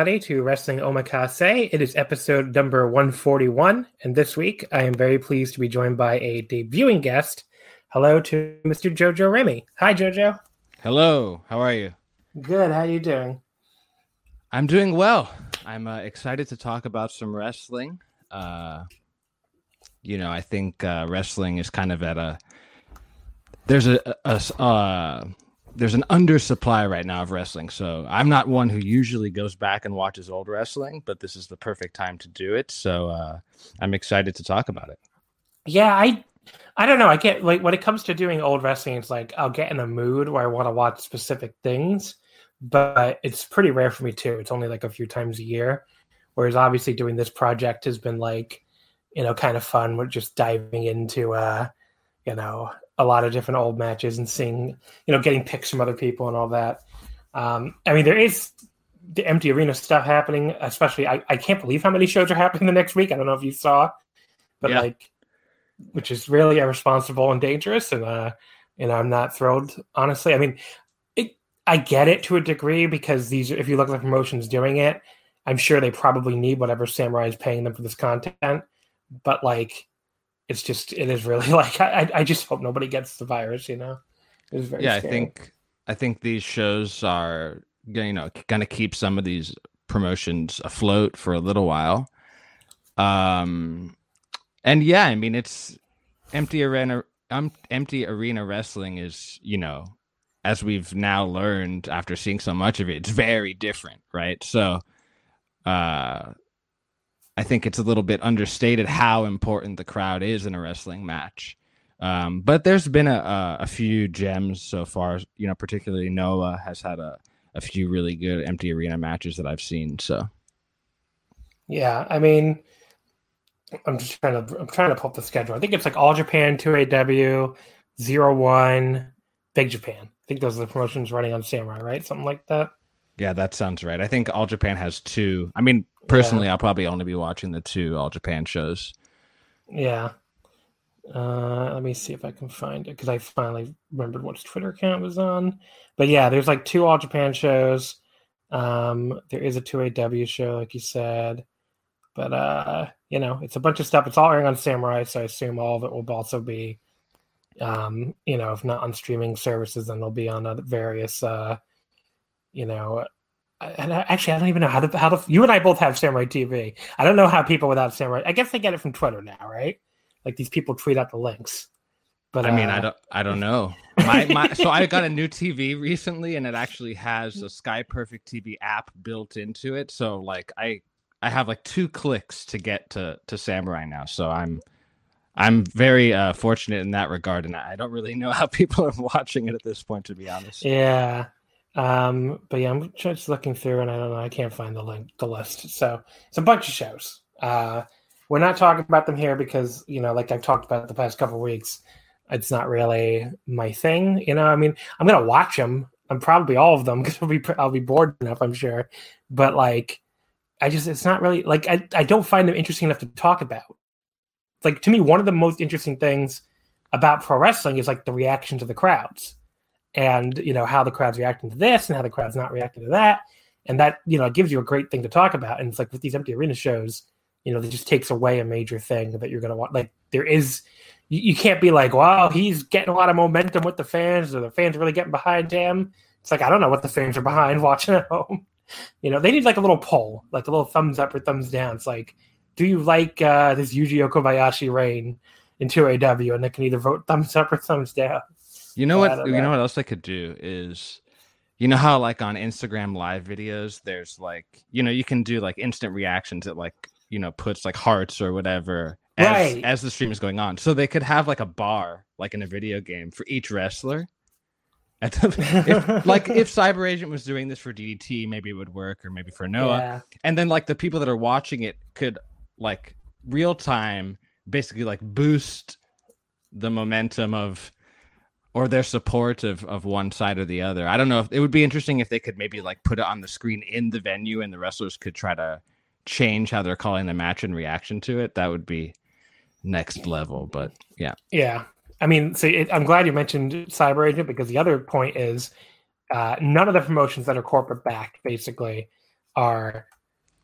Everybody, to Wrestling Omakase. It is episode number 141, and this week I am very pleased to be joined by a debuting guest. Hello to Mr. Jojo Remy. Hi, Jojo. Hello. How are you? Good. How are you doing? I'm doing well. I'm uh, excited to talk about some wrestling. Uh, you know, I think uh, wrestling is kind of at a there's a, a, a uh, there's an undersupply right now of wrestling. So I'm not one who usually goes back and watches old wrestling, but this is the perfect time to do it. So uh, I'm excited to talk about it. Yeah, I I don't know. I get like when it comes to doing old wrestling, it's like I'll get in a mood where I want to watch specific things, but it's pretty rare for me too. It's only like a few times a year. Whereas obviously doing this project has been like, you know, kind of fun. We're just diving into uh, you know, a lot of different old matches and seeing, you know, getting picks from other people and all that. Um, I mean, there is the empty arena stuff happening, especially. I, I can't believe how many shows are happening the next week. I don't know if you saw, but Yeah. like, which is really irresponsible and dangerous. And, uh, you know, I'm not thrilled, honestly. I mean, it, I get it to a degree because these, if you look at the promotions doing it, I'm sure they probably need whatever Samurai is paying them for this content. But like, it's just, it is really like, I, I- just hope nobody gets the virus, you know? It was very yeah, I think I think these shows are you know going to keep some of these promotions afloat for a little while. Um, and yeah, I mean it's empty arena. Um, empty arena wrestling is you know as we've now learned after seeing so much of it, it's very different, right? So, uh, I think it's a little bit understated how important the crowd is in a wrestling match. Um, but there's been a, a few gems so far. You know, particularly Noah has had a a few really good empty arena matches that I've seen. So Yeah, I mean, I'm just trying to I'm trying to pull up the schedule. I think it's like All Japan, Two AW, Zero One, Big Japan. I think those are the promotions running on Samurai, right? Something like that. Yeah, that sounds right. I think All Japan has two. I mean, personally, I'll probably only be watching the two All Japan shows. Yeah. Uh, let me see if I can find it because I finally remembered which Twitter account was on. But yeah, there's like two All Japan shows. Um, there is a two AW show, like you said. But uh, you know, it's a bunch of stuff. It's all airing on Samurai, so I assume all of it will also be, um, you know, if not on streaming services, then they'll be on other various, uh, you know. And I, actually, I don't even know how to how to. You and I both have Samurai TV. I don't know how people without Samurai. I guess they get it from Twitter now, right? Like these people tweet out the links. But I mean, I uh, don't, I don't know. My, my, so I got a new TV recently, and it actually has a Sky Perfect TV app built into it. So like, I, I have like two clicks to get to to Samurai now. So I'm, I'm very uh, fortunate in that regard, and I don't really know how people are watching it at this point, to be honest. Yeah. Um, but yeah, I'm just looking through and I don't know, I can't find the link, the list. So it's a bunch of shows. Uh, we're not talking about them here because, you know, like I've talked about the past couple weeks, it's not really my thing. You know, I mean, I'm going to watch them. I'm probably all of them because I'll be, I'll be bored enough, I'm sure. But like, I just, it's not really like, I, I don't find them interesting enough to talk about. Like to me, one of the most interesting things about pro wrestling is like the reaction to the crowds and you know how the crowd's reacting to this and how the crowd's not reacting to that. And that you know gives you a great thing to talk about. And it's like with these empty arena shows you know it just takes away a major thing that you're going to want. Like there is you, you, can't be like wow he's getting a lot of momentum with the fans. Or the fans really getting behind him? It's like i don't know what the fans are behind watching at home. You know they need like a little poll like a little thumbs up or thumbs down. It's like do you like uh, this Yuji Okabayashi reign in 2AW? And they can either vote thumbs up or thumbs down. You know what? You know what else I could do is, you know how like on Instagram live videos, there's like you know you can do like instant reactions that like you know puts like hearts or whatever as, right. as the stream is going on. So they could have like a bar like in a video game for each wrestler. if, like if Cyber Agent was doing this for DDT, maybe it would work, or maybe for Noah. Yeah. And then like the people that are watching it could like real time basically like boost the momentum of or their support of of one side or the other. I don't know if it would be interesting if they could maybe like put it on the screen in the venue and the wrestlers could try to change how they're calling the match in reaction to it. That would be next level, but yeah. Yeah. I mean, see, it, I'm glad you mentioned Cyber Agent because the other point is uh, none of the promotions that are corporate backed basically are,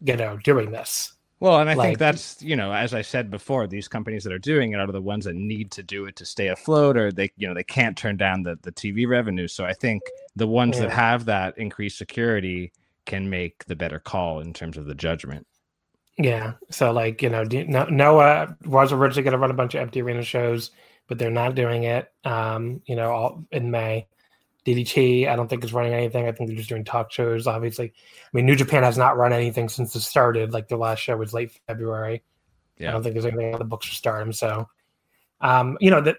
you know, doing this. Well, and I like, think that's you know, as I said before, these companies that are doing it are the ones that need to do it to stay afloat, or they you know they can't turn down the the TV revenue. So I think the ones yeah. that have that increased security can make the better call in terms of the judgment. Yeah. So like you know, Noah was originally going to run a bunch of empty arena shows, but they're not doing it. Um, you know, all in May. DDT, I don't think is running anything. I think they're just doing talk shows. Obviously, I mean, New Japan has not run anything since it started. Like the last show was late February. Yeah. I don't think there's anything on the books for Stardom. So, um, you know, that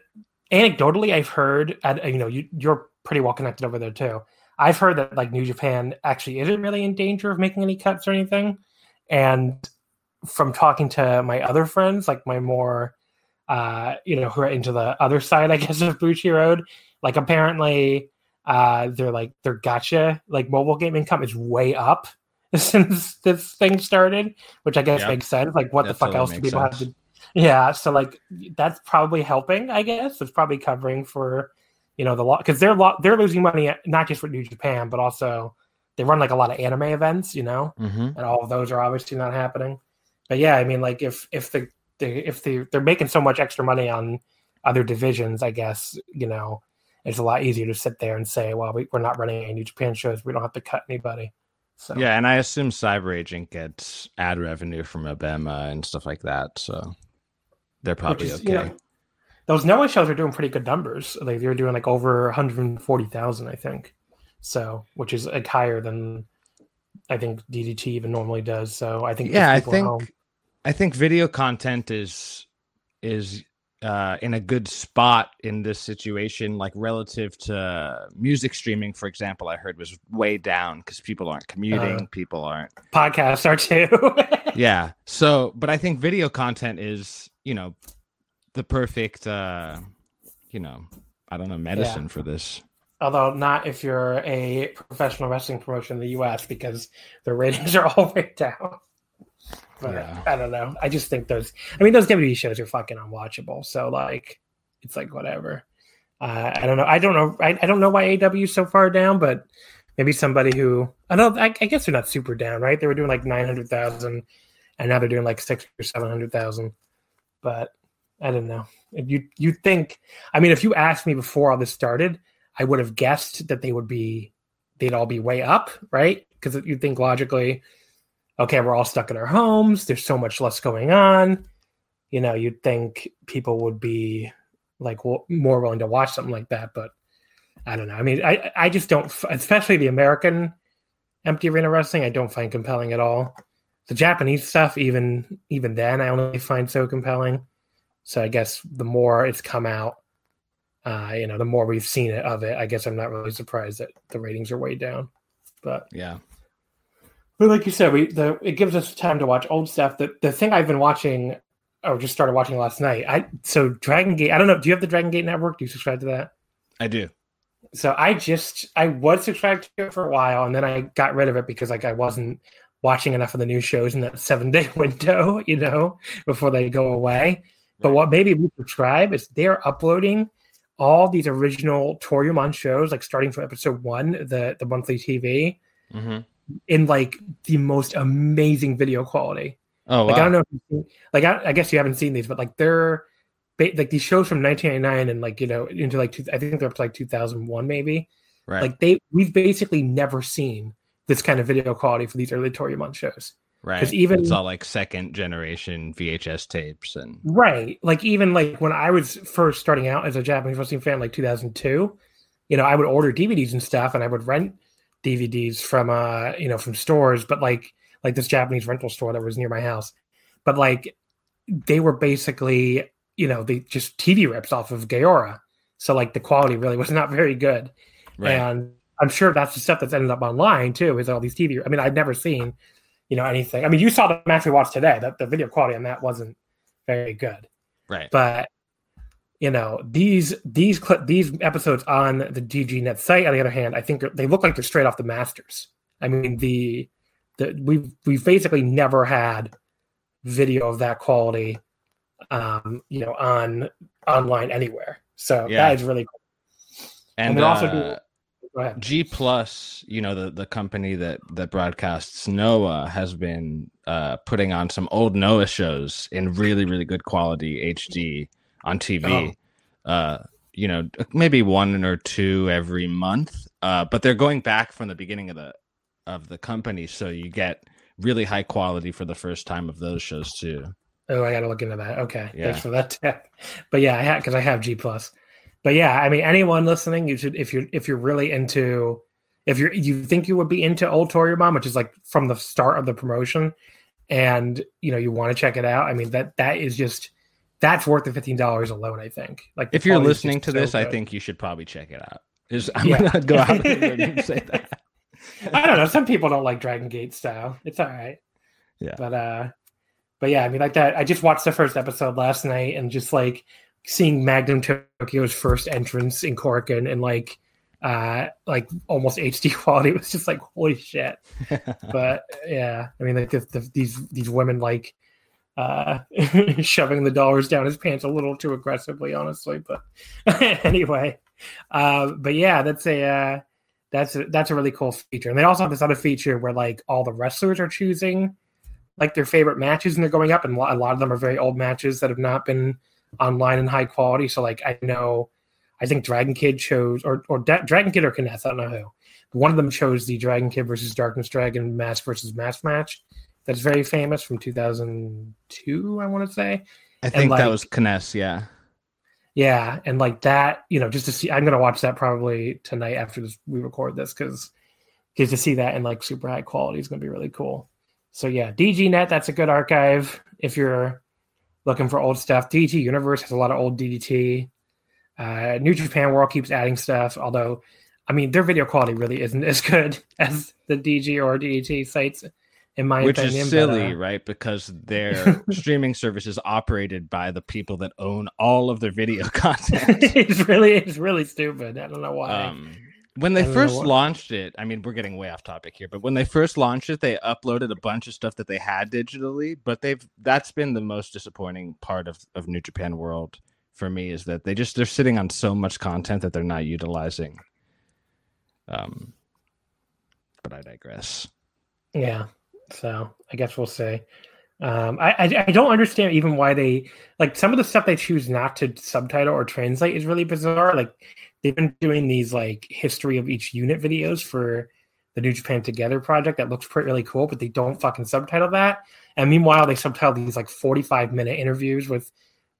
anecdotally, I've heard, you know, you, you're pretty well connected over there too. I've heard that like New Japan actually isn't really in danger of making any cuts or anything. And from talking to my other friends, like my more, uh, you know, who are into the other side, I guess, of Bushiroad, like apparently uh, they're like their gacha like mobile game income is way up since this thing started, which I guess yep. makes sense. Like, what that the fuck else do people sense. have to? Yeah, so like that's probably helping. I guess it's probably covering for you know the lot because they're lo- they're losing money not just with New Japan but also they run like a lot of anime events, you know, mm-hmm. and all of those are obviously not happening. But yeah, I mean, like if if the, the if they they're making so much extra money on other divisions, I guess you know it's a lot easier to sit there and say, well, we, are not running any New Japan shows. We don't have to cut anybody. So yeah, and I assume Cyber Agent gets ad revenue from Abema and stuff like that. So they're probably is, okay. You know, those Noah shows are doing pretty good numbers. Like they're doing like over 140,000, I think. So, which is like higher than I think DDT even normally does. So I think yeah, I think I think video content is is uh, in a good spot in this situation, like relative to music streaming, for example, I heard was way down because people aren't commuting, uh, people aren't podcasts are too. yeah. So, but I think video content is, you know, the perfect, uh, you know, I don't know, medicine yeah. for this. Although not if you're a professional wrestling promotion in the U.S. because the ratings are all way down. But yeah. I don't know. I just think those. I mean, those WWE shows are fucking unwatchable. So like, it's like whatever. Uh, I don't know. I don't know. I, I don't know why AEW so far down, but maybe somebody who I don't. I, I guess they're not super down, right? They were doing like nine hundred thousand, and now they're doing like six or seven hundred thousand. But I don't know. If you you think, I mean, if you asked me before all this started, I would have guessed that they would be, they'd all be way up, right? Because you think logically, okay, we're all stuck in our homes. There's so much less going on. You know, you'd think people would be like w- more willing to watch something like that, but I don't know. I mean, I I just don't, especially the American empty arena wrestling. I don't find compelling at all. The Japanese stuff, even even then, I only find so compelling. So I guess the more it's come out, uh, you know, the more we've seen it of it. I guess I'm not really surprised that the ratings are way down. But yeah, but like you said, we the it gives us time to watch old stuff. The the thing I've been watching or just started watching last night. I so Dragon Gate. I don't know. Do you have the Dragon Gate network? Do you subscribe to that? I do. So I just I was subscribed to it for a while, and then I got rid of it because like I wasn't watching enough of the new shows in that seven day window, you know, before they go away. But what maybe we subscribe is they're uploading all these original Toryumon shows, like starting from episode one, the the monthly TV, hmm in like the most amazing video quality. Oh, Like I don't know, if you've seen, like I, I guess you haven't seen these, but like they're like these shows from 1999 and like you know into like two, I think they're up to like 2001 maybe. right. Like they we've basically never seen this kind of video quality for these early Toryumon shows. Right. Because even- it's all like second generation VHS tapes and Right. Like even like when I was first starting out as a Japanese wrestling fan, like 2002, you know, I would order DVDs and stuff, and I would rent DVDs from uh, you know, from stores, but like like this Japanese rental store that was near my house. But like they were basically, you know, they just TV rips off of Gaora. So like the quality really was not very good. right. And I'm sure that's the stuff that's ended up online too, is all these TV. I mean, I'd never seen, you know, anything. I mean, you saw the match we watched today. That the video quality on that wasn't very good. right. But you know, these these clip these episodes on the DGNet site, on the other hand, I think they look like they're straight off the masters. I mean, the the we've we've basically never had video of that quality um, you know, on online anywhere. So Yeah. that is really cool. and then also uh, do- G Plus, you know, the, the company that that broadcasts Noah has been uh, putting on some old Noah shows in really, really good quality HD on TV. Uh, you know, maybe one or two every month. Uh, but they're going back from the beginning of the of the company, so you get really high quality for the first time of those shows too. Oh, I got to look into that. Okay, Yeah. thanks for that tip. But yeah, I have because I have G plus. But yeah, I mean, anyone listening, you should if you're if you're really into if you're you think you would be into old Toryumon, which is like from the start of the promotion, and you know you want to check it out. I mean that that is just that's worth the fifteen dollars alone. I think. Like If you're listening to so this, I think you should probably check it out. Is- I'm Yeah. gonna go out on a limb and say that. I don't know. Some people don't like Dragon Gate style. It's all right. Yeah. But uh but yeah, I mean like that I just watched the first episode last night and just like seeing Magnum Tokyo's first entrance in Korakuen and like uh like almost HD quality was just like holy shit. But yeah, I mean like the, the, these these women like uh shoving the dollars down his pants a little too aggressively honestly but anyway uh but yeah that's a uh that's a, that's a really cool feature. And they also have this other feature where like all the wrestlers are choosing like their favorite matches and they're going up, and a lot of them are very old matches that have not been online in high quality. So like I know, I think Dragon Kid chose or or Dragon Kid or K-ness, I don't know who. One of them chose the Dragon Kid versus Darkness Dragon mask versus mask match. That's very famous from 2002, I want to say. I think that was K-ness, yeah. Yeah, and like that, you know, just to see, I'm gonna watch that probably tonight after this we record this because because to see that in like super high quality is gonna be really cool. So yeah, DGNet, that's a good archive if you're looking for old stuff. DDT Universe has a lot of old DDT. Uh, New Japan World keeps adding stuff, although I mean their video quality really isn't as good as the DG or DDT sites, in my Which opinion. is but, silly, uh, right? Because their streaming service is operated by the people that own all of their video content. it's really it's really stupid. I don't know why. um, when they first launched it, I mean, we're getting way off topic here, but when they first launched it, they uploaded a bunch of stuff that they had digitally, but they've that's been the most disappointing part of, of New Japan World for me is that they just they're sitting on so much content that they're not utilizing. Um, but I digress. Yeah. So I guess we'll see. Um, I, I I don't understand even why they like some of the stuff they choose not to subtitle or translate is really bizarre. Like they've been doing these like history of each unit videos for the New Japan Together project that looks pretty really cool, but they don't fucking subtitle that. And meanwhile, they subtitle these like forty five minute interviews with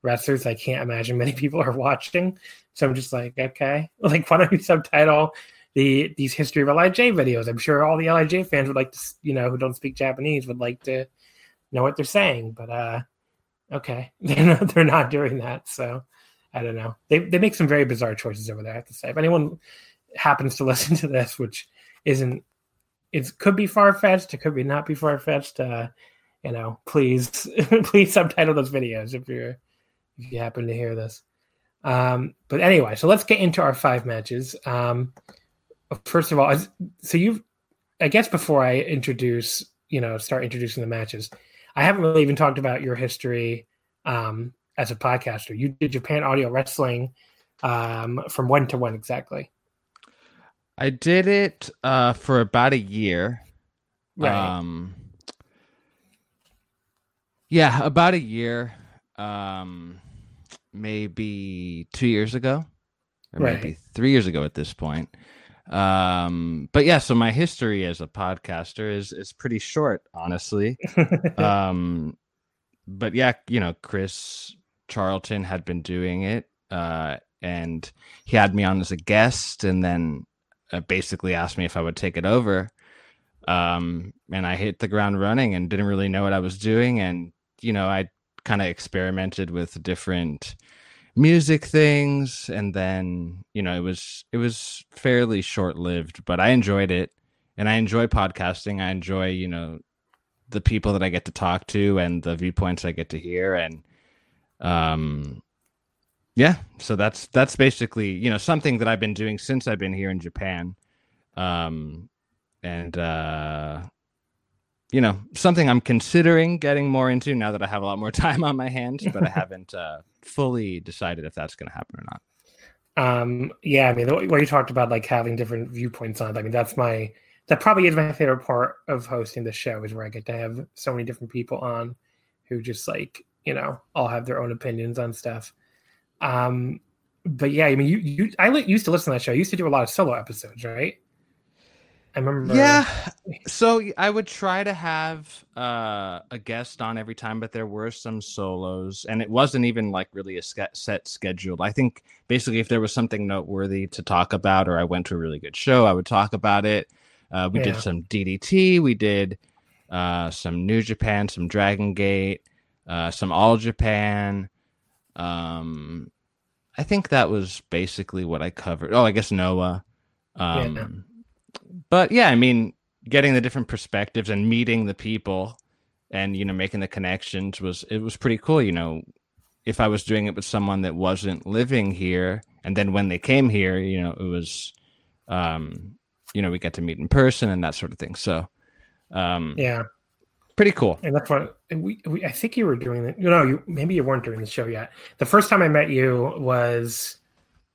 wrestlers I can't imagine many people are watching. So I'm just like, okay, like why don't you subtitle the these history of Lij videos? I'm sure all the Lij fans would like to, you know, who don't speak Japanese would like to know what they're saying. But uh, okay, they're not, they're not doing that. So I don't know. They they make some very bizarre choices over there. I have to say, if anyone happens to listen to this, which isn't, it could be far fetched. It could be not be far fetched. Uh, you know, please please subtitle those videos if you're if you happen to hear this. Um, but anyway, so let's get into our five matches. Um, first of all, so you've, I guess before I introduce, you know, start introducing the matches, I haven't really even talked about your history um, as a podcaster? You did Japan Audio Wrestling um, from when to when exactly? I did it uh, for about a year. Right. Um, yeah, about a year. Um, maybe two years ago, or Right. maybe three years ago at this point. Um, but yeah, so my history as a podcaster is is pretty short, honestly. um, but yeah, you know, Chris Charlton had been doing it, uh, and he had me on as a guest, and then uh, basically asked me if I would take it over. Um, and I hit the ground running and didn't really know what I was doing, and you know, I kind of experimented with different music things and then you know it was it was fairly short lived but i enjoyed it and i enjoy podcasting. I enjoy you know the people that i get to talk to and the viewpoints i get to hear and um yeah so that's that's basically you know something that i've been doing since i've been here in japan. Um and uh you know something i'm considering getting more into now that i have a lot more time on my hands but i haven't uh fully decided if that's going to happen or not Um, yeah, I mean, way you talked about like having different viewpoints on it, I mean, that's my that probably is my favorite part of hosting the show is where I get to have so many different people on who just like you know all have their own opinions on stuff. Um, but yeah, I mean, you you I li- used to listen to that show. I used to do a lot of solo episodes, right? I remember. yeah so I would try to have uh a guest on every time but there were some solos and it wasn't even like really a set schedule i think basically if there was something noteworthy to talk about or i went to a really good show i would talk about it. Uh, we did some ddt we did uh some new japan some dragon gate uh some all japan. Um i think that was basically what i covered. Oh i guess noah. Um Yeah. But yeah i mean getting the different perspectives and meeting the people and you know making the connections was it was pretty cool you know if i was doing it with someone that wasn't living here and then when they came here you know it was um you know we get to meet in person and that sort of thing so um Yeah, pretty cool and that's what we, we I think you were doing it. You know, you maybe you weren't doing the show yet. The first time I met you was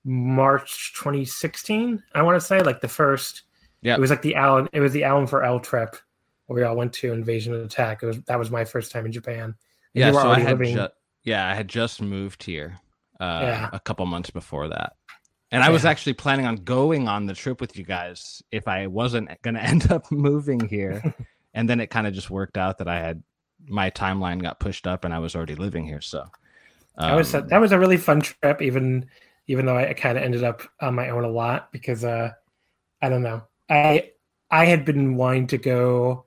March 2016. I want to say like the first. Yeah. It was like the Alan. It was the Alan for L trip where we all went to Invasion and Attack. It was that was my first time in Japan. And yeah so i had living- ju- yeah i had just moved here uh Yeah. a couple months before that and i was actually planning on going on the trip with you guys if i wasn't going to end up moving here and then it kind of just worked out that i had my timeline got pushed up and i was already living here so that was a, um, that was a really fun trip. Even even though I kind of ended up on my own a lot because uh, I don't know. I I had been wanting to go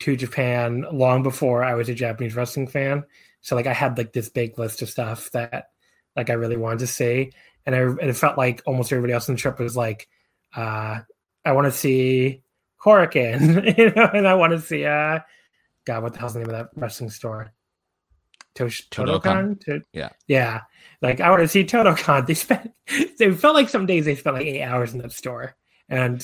to Japan long before I was a Japanese wrestling fan. So like I had like this big list of stuff that like I really wanted to see, and I and it felt like almost everybody else on the trip was like, uh, I want to see Hurricane, you know, and I want to see uh, God, what the hell's the name of that wrestling store? Tosh- Todokan. Todokan? To- Yeah. yeah. Like I want to see Todokan. They spent. They felt like some days they spent like eight hours in that store, and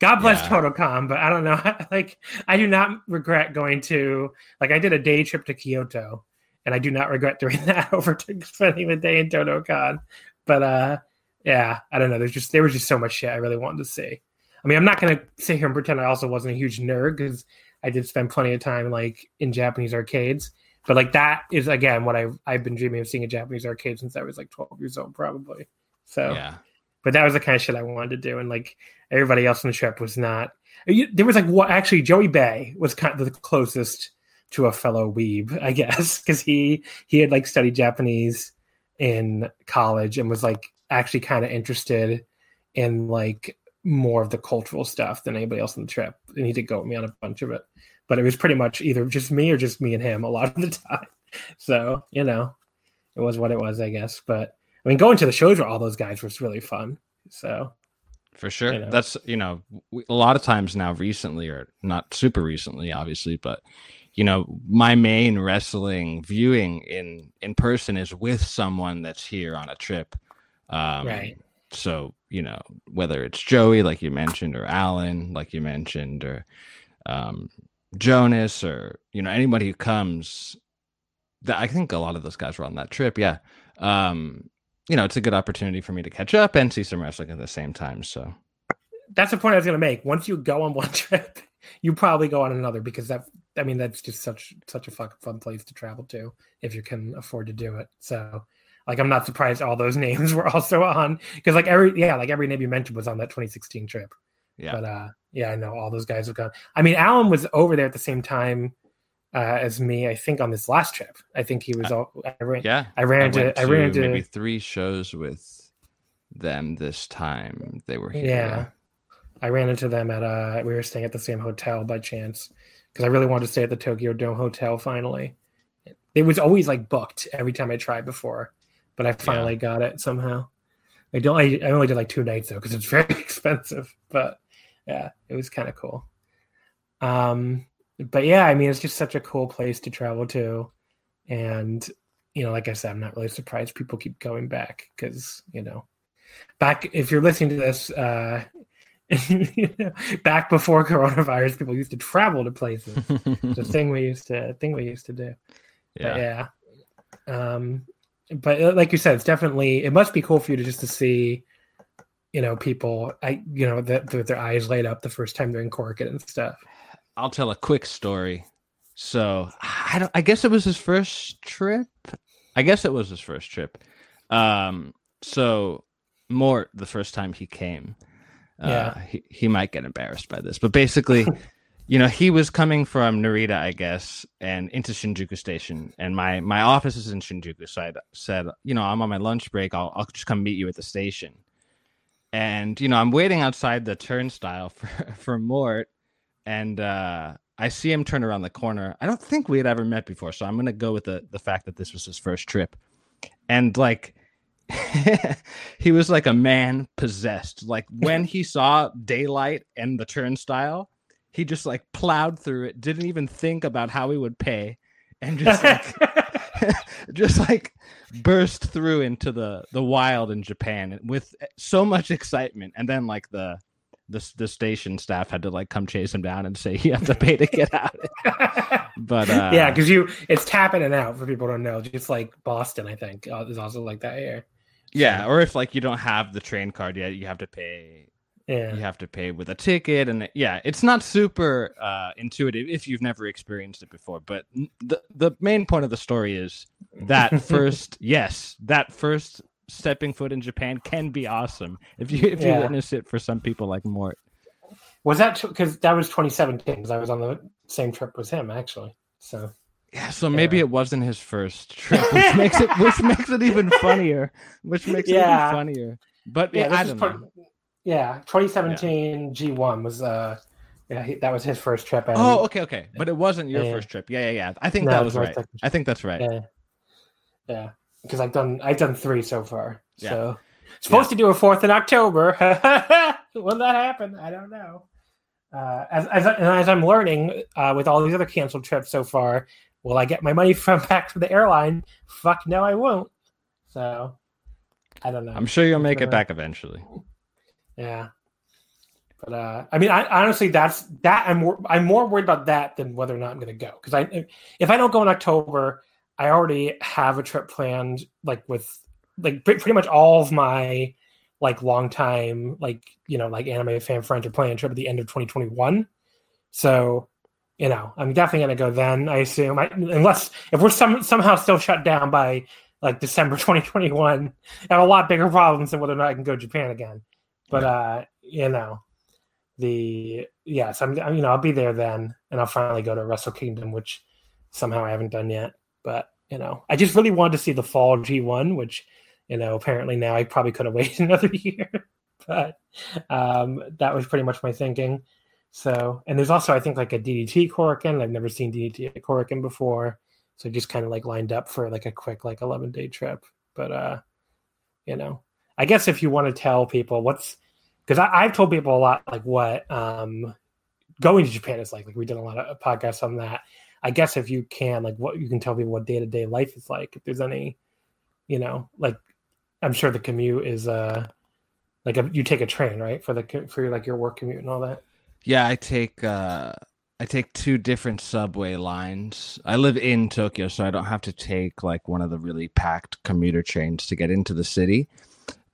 God bless Yeah. Todokan. But I don't know. Like I do not regret going to. Like I did a day trip to Kyoto, and I do not regret doing that over to spending the day in Todokan. But uh, yeah, I don't know. There's just there was just so much shit I really wanted to see. I mean, I'm not gonna sit here and pretend I also wasn't a huge nerd because I did spend plenty of time like in Japanese arcades. But like that is again what I've I've been dreaming of seeing a Japanese arcade since I was like 12 years old, probably. So, yeah but that was the kind of shit I wanted to do, and like everybody else on the trip was not. There was like what actually Joey Bay was kind of the closest to a fellow weeb, I guess, because he he had like studied Japanese in college and was like actually kind of interested in like more of the cultural stuff than anybody else on the trip, and he did go with me on a bunch of it. But it was pretty much either just me or just me and him a lot of the time. So you know, it was what it was, I guess. But I mean, going to the shows with all those guys was really fun. So for sure you know. that's you know we, a lot of times now recently or not super recently obviously but you know my main wrestling viewing in in person is with someone that's here on a trip um Right. so you know whether it's joey like you mentioned or alan like you mentioned or um jonas or you know anybody who comes that I think a lot of those guys were on that trip. Yeah. Um, you know, it's a good opportunity for me to catch up and see some wrestling at the same time. So that's the point I was going to make. Once you go on one trip, you probably go on another because that I mean that's just such such a fucking fun place to travel to if you can afford to do it. So like I'm not surprised all those names were also on because like every yeah like every name you mentioned was on that 2016 trip. yeah, But uh yeah, I know all those guys have gone. I mean, Alan was over there at the same time uh, as me. I think on this last trip. I think he was. all, I ran. yeah. I ran went into. I ran into. maybe three shows with them this time. They were here. Yeah. I ran into them at uh we were staying at the same hotel by chance because I really wanted to stay at the Tokyo Dome Hotel finally. It was always like booked every time I tried before, but I finally got it somehow. I don't I, I only did like two nights though because it's very expensive, but yeah, it was kind of cool. Um but yeah, I mean it's just such a cool place to travel to and you know, like I said, I'm not really surprised people keep going back because, you know, back if you're listening to this uh back before coronavirus, people used to travel to places. It's a thing we used to thing we used to do. But yeah. yeah. Um, but uh, like you said, it's definitely it must be cool for you to just to see, you know, people I you know that with their eyes light up the first time they're in Korakuen stuff. I'll tell a quick story. So I don't. I guess it was his first trip. I guess it was his first trip. Um. So Mort, the first time he came, uh, Yeah. he he might get embarrassed by this, but basically, you know, he was coming from Narita, I guess, and into Shinjuku Station, and my my office is in Shinjuku, so I said, you know, I'm on my lunch break. I'll I'll just come meet you at the station. And you know, I'm waiting outside the turnstile for for Mort, and uh, I see him turn around the corner. I don't think we had ever met before, so I'm gonna go with the the fact that this was his first trip, and like. he was like a man possessed. Like when he saw daylight and the turnstile, he just like plowed through it, didn't even think about how he would pay, and just like just like burst through into the the wild in Japan with so much excitement. And then like the the the station staff had to like come chase him down and say you have to pay to get out. But uh, yeah, because you it's tapping and out for people who don't know. Just like Boston, I think uh, is also like that here. yeah, or if like you don't have the train card yet, you have to pay Yeah, you have to pay with a ticket and yeah it's not super uh intuitive if you've never experienced it before but the the main point of the story is that first yes that first stepping foot in japan can be awesome if you if you Yeah. witness it for some people like mort was that because that was 2017? Because I was on the same trip with him actually. So yeah so maybe Yeah. it wasn't his first trip which makes it which makes it even funnier which makes it even funnier but yeah, yeah, i don't part- know yeah, 2017 G1 was uh, yeah, he, that was his first trip. And, oh okay okay but it wasn't your Yeah. first trip yeah yeah yeah i think No, that was was right second i think that's right Yeah. Yeah. Because I've done I've done three so far. Yeah. So supposed to do a fourth in October. Will that happen? I don't know. Uh, as as and as I'm learning uh, with all these other canceled trips so far, will I get my money from back from the airline? Fuck no, I won't. So I don't know. i'm sure you'll make it back eventually Yeah. But uh, I mean, I honestly, that's that. I'm more, I'm more worried about that than whether or not I'm going to go. Because I, if I don't go in October, I already have a trip planned, like with like pretty much all of my like long time, like you know, like anime fan friends are planning a trip at the end of 2021. So, you know, I'm definitely going to go then. I assume, I, unless if we're some somehow still shut down by like December 2021, I have a lot bigger problems than whether or not I can go to Japan again. But uh, you know, the yes, I'm, I'm you know I'll be there then, and I'll finally go to Wrestle Kingdom, which somehow I haven't done yet. But you know, I just really wanted to see the fall G1, which you know apparently now I probably could have waited another year, but um, that was pretty much my thinking. So, and there's also I think like a DDT Korakuen. I've never seen DDT at Korakuen before, so just kind of like lined up for like a quick like 11 day trip. But uh, you know, I guess if you want to tell people what's because I've told people a lot like what um going to Japan is like. Like we did a lot of podcasts on that. I guess if you can, like what you can tell people what day to day life is like. If there's any, you know, like I'm sure the commute is uh like a, you take a train right for the for like your work commute and all that. Yeah, I take uh I take two different subway lines. I live in Tokyo, so I don't have to take like one of the really packed commuter trains to get into the city.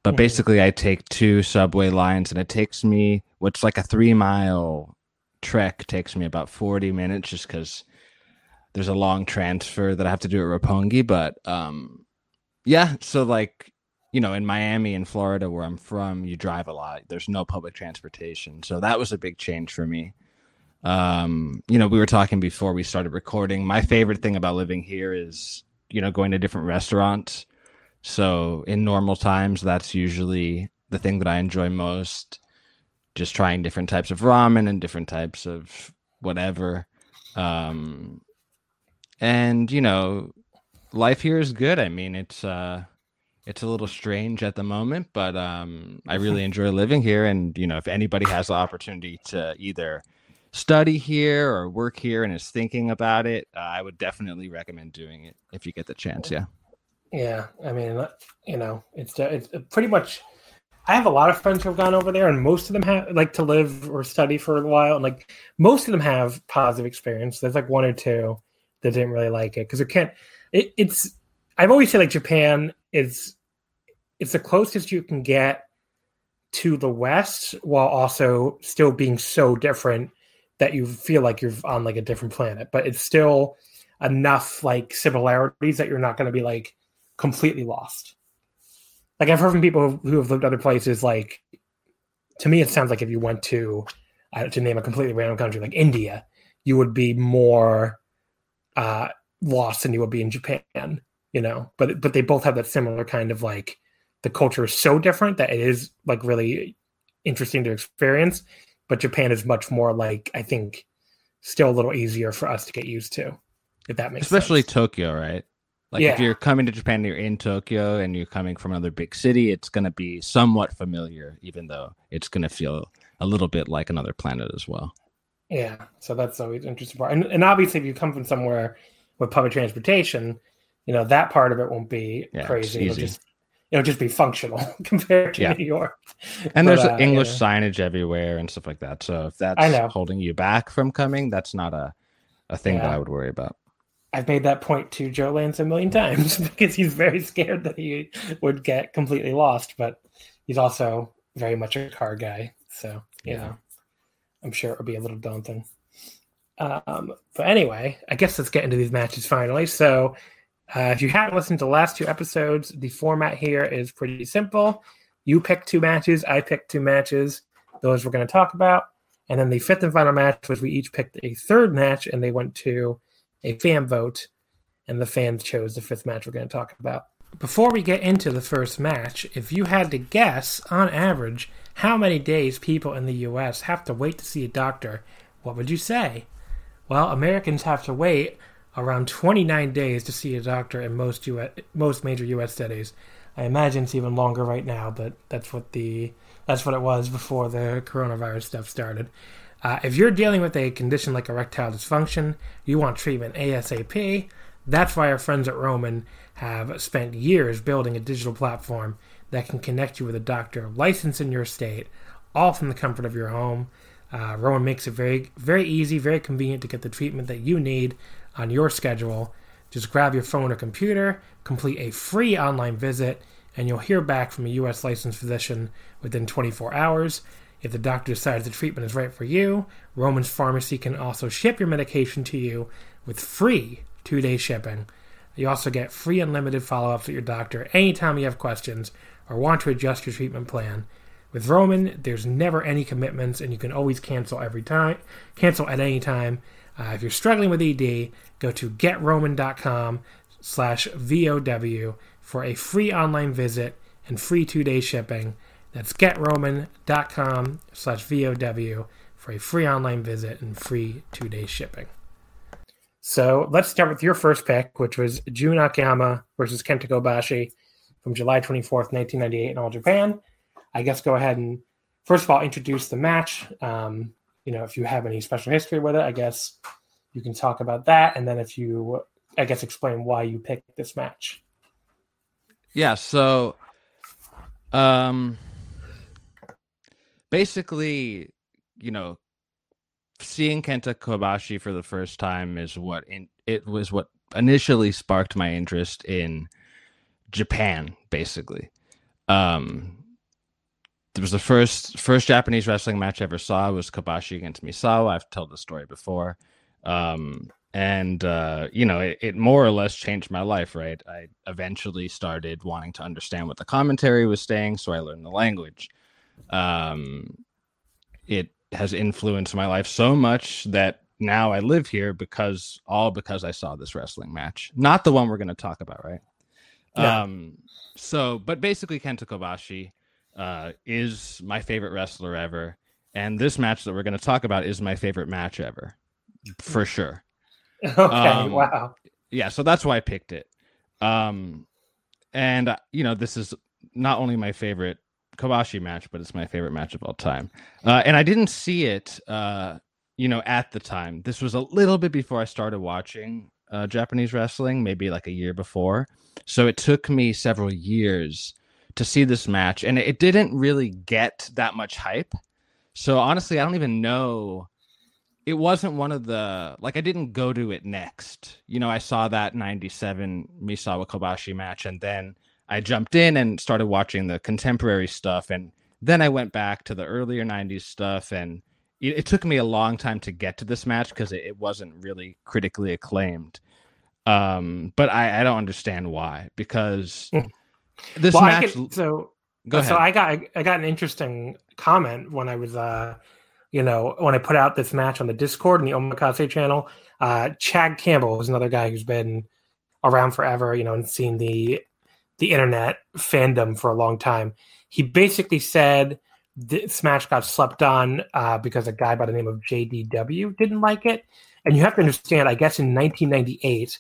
But Mhm. basically, I take two subway lines, and it takes me what's like a three mile trek takes me about 40 minutes just because there's a long transfer that I have to do at Roppongi. But um, yeah, so like you know, in Miami and Florida, where I'm from, you drive a lot. There's no public transportation, so that was a big change for me. Um, you know, we were talking before we started recording. My favorite thing about living here is you know going to different restaurants. So in normal times, that's usually the thing that I enjoy most. Just trying different types of ramen and different types of whatever. Um, and you know, life here is good. I mean, it's uh, it's a little strange at the moment, but um, I really enjoy living here. And you know, if anybody has the opportunity to either study here or work here and is thinking about it, uh, I would definitely recommend doing it if you get the chance. Yeah. Yeah, I mean, uh, you know, it's it's pretty much. I have a lot of friends who have gone over there, and most of them have like to live or study for a while, and like most of them have positive experience. There's like one or two that didn't really like it because it can't. It, it's I've always said like Japan is it's the closest you can get to the West while also still being so different that you feel like you're on like a different planet, but it's still enough like similarities that you're not going to be like completely lost. Like I've heard from people who- have lived other places. Like to me, it sounds like if you went to uh, to name a completely random country like India, you would be more uh, lost than you would be in Japan. You know, but but they both have that similar kind of like the culture is so different that it is like really interesting to experience. But Japan is much more like I think still a little easier for us to get used to, if that makes sense. especially sense. Tokyo, right? Like if you're coming to Japan, and you're in Tokyo, and you're coming from another big city, it's going to be somewhat familiar, even though it's going to feel a little bit like another planet as well. Yeah, so that's always interesting part. And, and obviously, if you come from somewhere with public transportation, you know that part of it won't be Yeah, crazy. It'll just it'll just be functional compared to Yeah. New York. And But, there's uh, English yeah. signage everywhere and stuff like that. So if that's I know. holding you back from coming, that's not a a thing that I would worry about. I've made that point to Joe Lanza a million times because he's very scared that he would get completely lost, but he's also very much a car guy. So, you Yeah. know, I'm sure it would be a little daunting. Um, but anyway, I guess let's get into these matches finally. So, uh, if you haven't listened to the last two episodes, the format here is pretty simple. You pick two matches, I pick two matches. Those we're going to talk about. And then the fifth and final match was we each picked a third match, and they went to a fan vote, and the fans chose the fifth match we're going to talk about. Before we get into the first match, if you had to guess, on average, how many days people in the U.S. have to wait to see a doctor, what would you say? Well, Americans have to wait around 29 days to see a doctor in most US, most major U.S. studies. I imagine it's even longer right now, but that's what the that's what it was before the coronavirus stuff started. Uh, if you're dealing with a condition like erectile dysfunction, you want treatment ASAP. That's why our friends at Roman have spent years building a digital platform that can connect you with a doctor licensed in your state, all from the comfort of your home. Uh, Roman makes it very, very easy, very convenient to get the treatment that you need on your schedule. Just grab your phone or computer, complete a free online visit, and you'll hear back from a U.S. licensed physician within 24 hours. If the doctor decides the treatment is right for you, Roman's Pharmacy can also ship your medication to you with free two day shipping. You also get free unlimited follow ups with your doctor anytime you have questions or want to adjust your treatment plan. With Roman, there's never any commitments and you can always cancel every time, cancel at any time. Uh, if you're struggling with ED, go to getroman.com slash VOW for a free online visit and free two day shipping. That's getroman.com slash VOW for a free online visit and free two day shipping. So let's start with your first pick, which was Jun Akiyama versus Kenta Kobashi from July 24th, 1998 in All Japan. I guess go ahead and first of all introduce the match. Um, you know, if you have any special history with it, I guess you can talk about that. And then if you, I guess, explain why you picked this match. Yeah, so um basically, you know, seeing Kenta Kobashi for the first time is what in, it was what initially sparked my interest in Japan, basically. Um, it was the first first Japanese wrestling match I ever saw was Kobashi against Misawa. I've told the story before. Um, and uh, you know, it, it more or less changed my life, right? I eventually started wanting to understand what the commentary was saying, so I learned the language. Um, it has influenced my life so much that now I live here because all because I saw this wrestling match. Not the one we're going to talk about, right? Yeah. Um, so, but basically, Kenta Kobashi uh, is my favorite wrestler ever, and this match that we're going to talk about is my favorite match ever, for sure. Okay, um, wow. Yeah, so that's why I picked it. Um, and uh, you know, this is not only my favorite Kobashi match, but it's my favorite match of all time. Uh, and I didn't see it, uh, you know, at the time. This was a little bit before I started watching uh, Japanese wrestling, maybe like a year before. So it took me several years to see this match, and it didn't really get that much hype. So honestly, I don't even know. It wasn't one of the like I didn't go to it next. You know, I saw that '97 Misawa Kobashi match, and then I jumped in and started watching the contemporary stuff, and then I went back to the earlier '90s stuff, and it, it took me a long time to get to this match because it, it, wasn't really critically acclaimed. Um, but I, I don't understand why because hmm. this well, match. So go ahead. So I got I got an interesting comment when I was uh you know when I put out this match on the Discord and the Omakase channel. Uh, Chad Campbell was another guy who's been around forever, you know, and seen the the internet fandom for a long time. He basically said this match got slept on uh, because a guy by the name of JDW didn't like it. And you have to understand, I guess in 1998,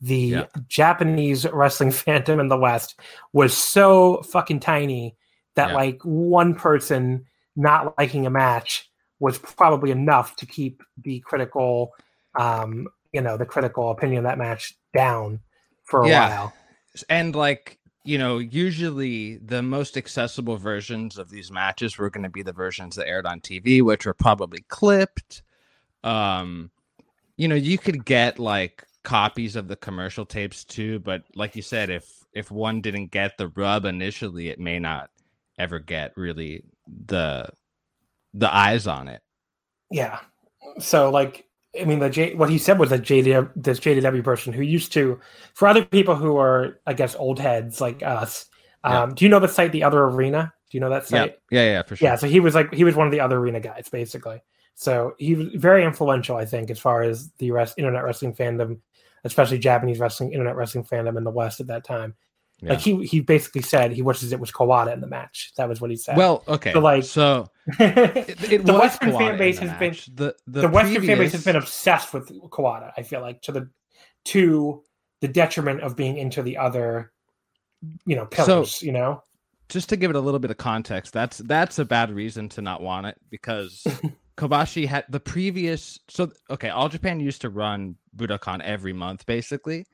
the yeah. Japanese wrestling fandom in the West was so fucking tiny that yeah. like one person not liking a match was probably enough to keep the critical, um, you know, the critical opinion of that match down for a yeah. while and like you know usually the most accessible versions of these matches were going to be the versions that aired on tv which were probably clipped um you know you could get like copies of the commercial tapes too but like you said if if one didn't get the rub initially it may not ever get really the the eyes on it yeah so like I mean, the J, what he said was that JD, this JDW person who used to, for other people who are, I guess, old heads like us. Um, yeah. Do you know the site, the Other Arena? Do you know that site? Yeah, yeah, yeah, for sure. Yeah, so he was like he was one of the Other Arena guys, basically. So he was very influential, I think, as far as the rest, internet wrestling fandom, especially Japanese wrestling, internet wrestling fandom in the West at that time. Yeah. Like he he basically said he wishes it was Kawada in the match. That was what he said. Well, okay. So like so it, it the Western Kawada fan base has match. been the, the, the Western previous... fan base has been obsessed with Kawada, I feel like, to the to the detriment of being into the other you know pillars, so, you know. Just to give it a little bit of context, that's that's a bad reason to not want it because Kobashi had the previous so okay, All Japan used to run Budokan every month basically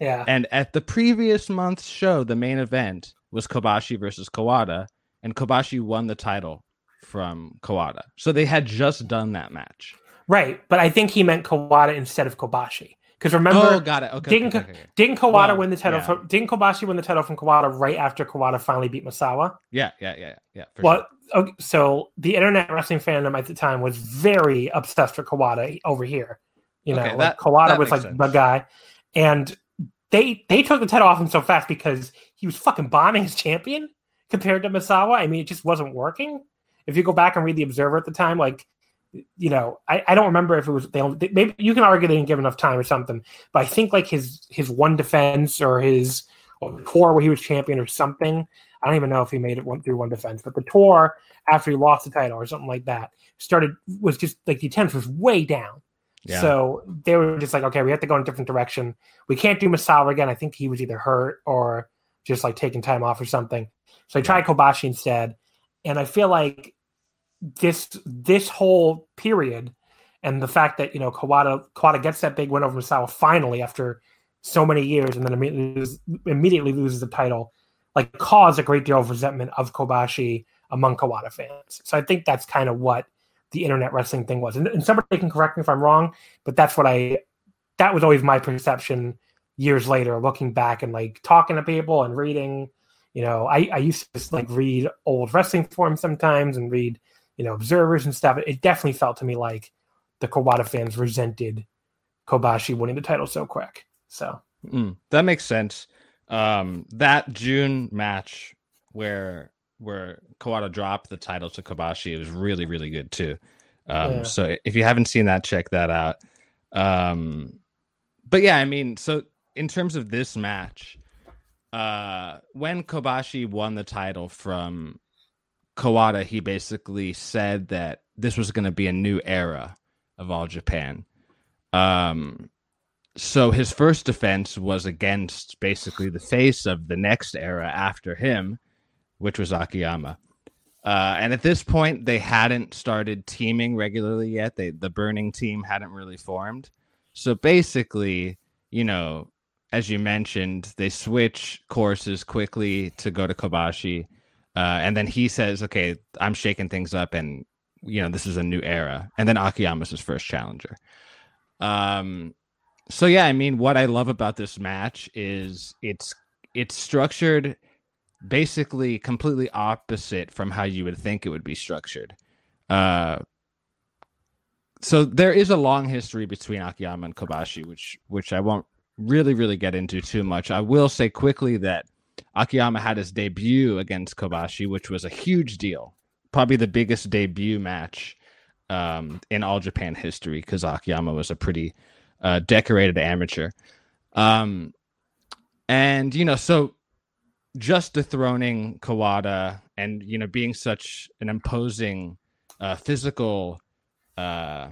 yeah. And at the previous month's show, the main event was Kobashi versus Kawada, and Kobashi won the title from Kawada. So they had just done that match. Right, but I think he meant Kawada instead of Kobashi. Because remember, oh, got it. Okay, didn't, okay, okay, didn't Kawada well, win the title? Yeah. From, didn't Kobashi win the title from Kawada right after Kawada finally beat Misawa? Yeah, yeah, yeah, yeah. well, sure. okay, so the internet wrestling fandom at the time was very obsessed with Kawada over here. You know, okay, like Kawada was like sense. the guy, and they they took the title off him so fast because he was fucking bombing his champion compared to Misawa. I mean, it just wasn't working. If you go back and read the Observer at the time, like you know, I, I don't remember if it was they, only, maybe you can argue they didn't give enough time or something, but I think like his his one defense or his or tour where he was champion or something. I don't even know if he made it one through one defense, but the tour after he lost the title or something like that started was just like the attempts was way down. Yeah. So they were just like, okay, we have to go in a different direction. We can't do Misawa again. I think he was either hurt or just like taking time off or something. So I tried Kobashi instead. And I feel like this this whole period and the fact that, you know, Kawada Kawada gets that big win over Misawa finally after so many years and then immediately, loses, immediately loses the title, like caused a great deal of resentment of Kobashi among Kawada fans. So I think that's kind of what the internet wrestling thing was. And, and somebody can correct me if I'm wrong, but that's what I that was always my perception years later, looking back and like talking to people and reading. You know, I, I used to just like read old wrestling forums sometimes and read, you know, observers and stuff. It definitely felt to me like the Kawada fans resented Kobashi winning the title so quick. So mm, that makes sense. Um, that June match where where Kawada dropped the title to Kobashi, it was really really good too. Um, yeah. So if you haven't seen that, check that out. Um, but yeah, I mean, so in terms of this match, uh, when Kobashi won the title from Kawada, he basically said that this was going to be a new era of All Japan. Um, so his first defense was against basically the face of the next era after him, which was Akiyama. Uh, and at this point, they hadn't started teaming regularly yet. They the burning team hadn't really formed. So basically, you know, as you mentioned, they switch courses quickly to go to Kobashi. Uh, and then he says, okay, I'm shaking things up and, you know, this is a new era. And then Akiyama's his first challenger. Um, so yeah, I mean, what I love about this match is it's it's structured basically completely opposite from how you would think it would be structured. Uh, so there is a long history between Akiyama and Kobashi, which which I won't really, really get into too much. I will say quickly that Akiyama had his debut against Kobashi, which was a huge deal, probably the biggest debut match um, in all Japan history because Akiyama was a pretty uh, decorated amateur. Um, and you know, so just dethroning Kawada and you know being such an imposing uh, physical uh,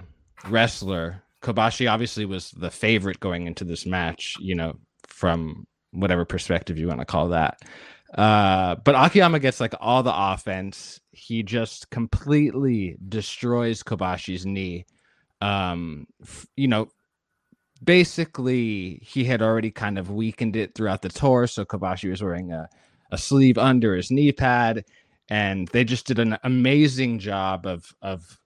wrestler Kobashi obviously was the favorite going into this match, you know, from whatever perspective you want to call that. Uh, but Akiyama gets like all the offense. He just completely destroys Kobashi's knee. Um, f- you know, basically he had already kind of weakened it throughout the tour. So Kobashi was wearing a, a sleeve under his knee pad, and they just did an amazing job of of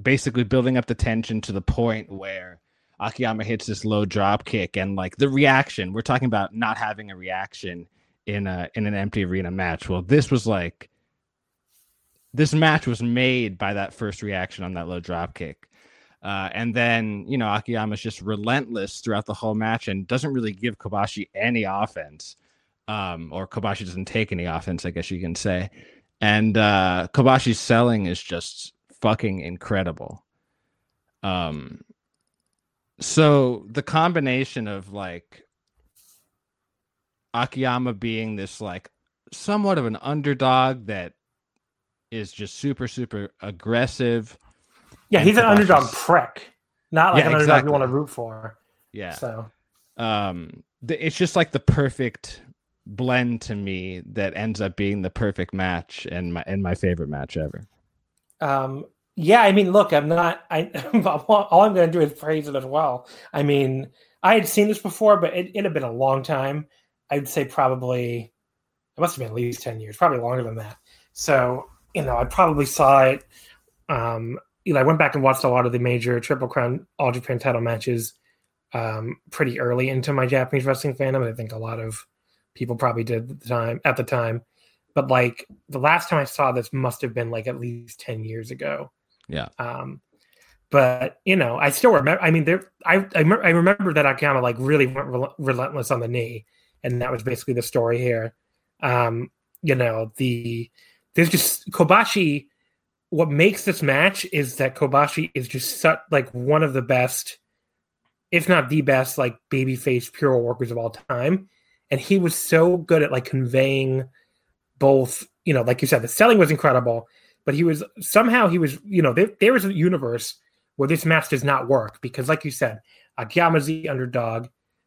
basically building up the tension to the point where Akiyama hits this low drop kick and like the reaction. We're talking about not having a reaction in a in an empty arena match. Well, this was like this match was made by that first reaction on that low drop kick. Uh, and then, you know, Akiyama's just relentless throughout the whole match and doesn't really give Kobashi any offense. Um, or Kobashi doesn't take any offense, I guess you can say. And uh, Kobashi's selling is just fucking incredible. Um so the combination of like Akiyama being this like somewhat of an underdog that is just super super aggressive. Yeah, he's an underdog prick, not like yeah, an exactly. underdog you want to root for. Yeah. So, um, the, it's just like the perfect blend to me that ends up being the perfect match and my and my favorite match ever. Um, yeah, I mean, look, I'm not. I all I'm going to do is praise it as well. I mean, I had seen this before, but it, it had been a long time. I'd say probably it must have been at least ten years, probably longer than that. So you know, I probably saw it. Um, you know, I went back and watched a lot of the major Triple Crown All Japan title matches um, pretty early into my Japanese wrestling fandom. I think a lot of people probably did at the time. At the time, but like the last time I saw this must have been like at least 10 years ago. Yeah. Um, but you know, I still remember. I mean, there. I I, I remember that Akiyama like really went rel- relentless on the knee, and that was basically the story here. Um, you know, the there's just Kobashi. What makes this match is that Kobashi is just such like one of the best, if not the best, like babyface pure workers of all time, and he was so good at like conveying both, you know, like you said, the selling was incredible, but he was somehow he was, you know, there, there is a universe where this match does not work because, like you said, Akiyama's the underdog.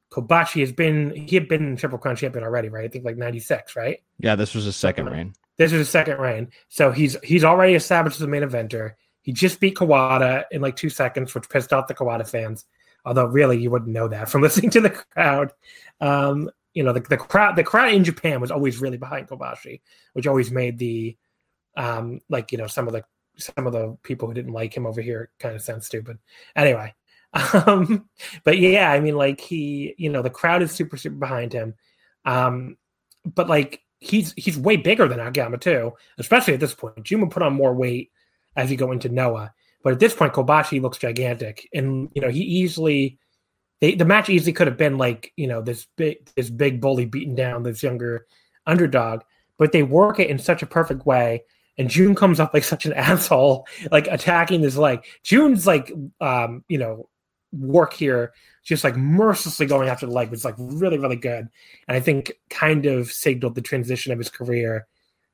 Kobashi has been he had been Triple Crown champion already, right? I think like '96, right? Yeah, this was his second reign. This is his second reign, so he's he's already established as the main eventer. He just beat Kawada in like two seconds, which pissed off the Kawada fans. Although really, you wouldn't know that from listening to the crowd. Um, you know the, the crowd the crowd in Japan was always really behind Kobashi, which always made the um like you know some of the some of the people who didn't like him over here kind of sound stupid. Anyway, um, but yeah, I mean, like he, you know, the crowd is super super behind him, um, but like he's he's way bigger than Akiyama too, especially at this point. Juma put on more weight as you go into Noah, but at this point, Kobashi looks gigantic, and you know he easily. They, the match easily could have been like you know this big this big bully beating down this younger underdog, but they work it in such a perfect way and June comes up like such an asshole, like attacking this like June's like, um, you know, work here, just like mercilessly going after the leg was like really, really good. And I think kind of signaled the transition of his career,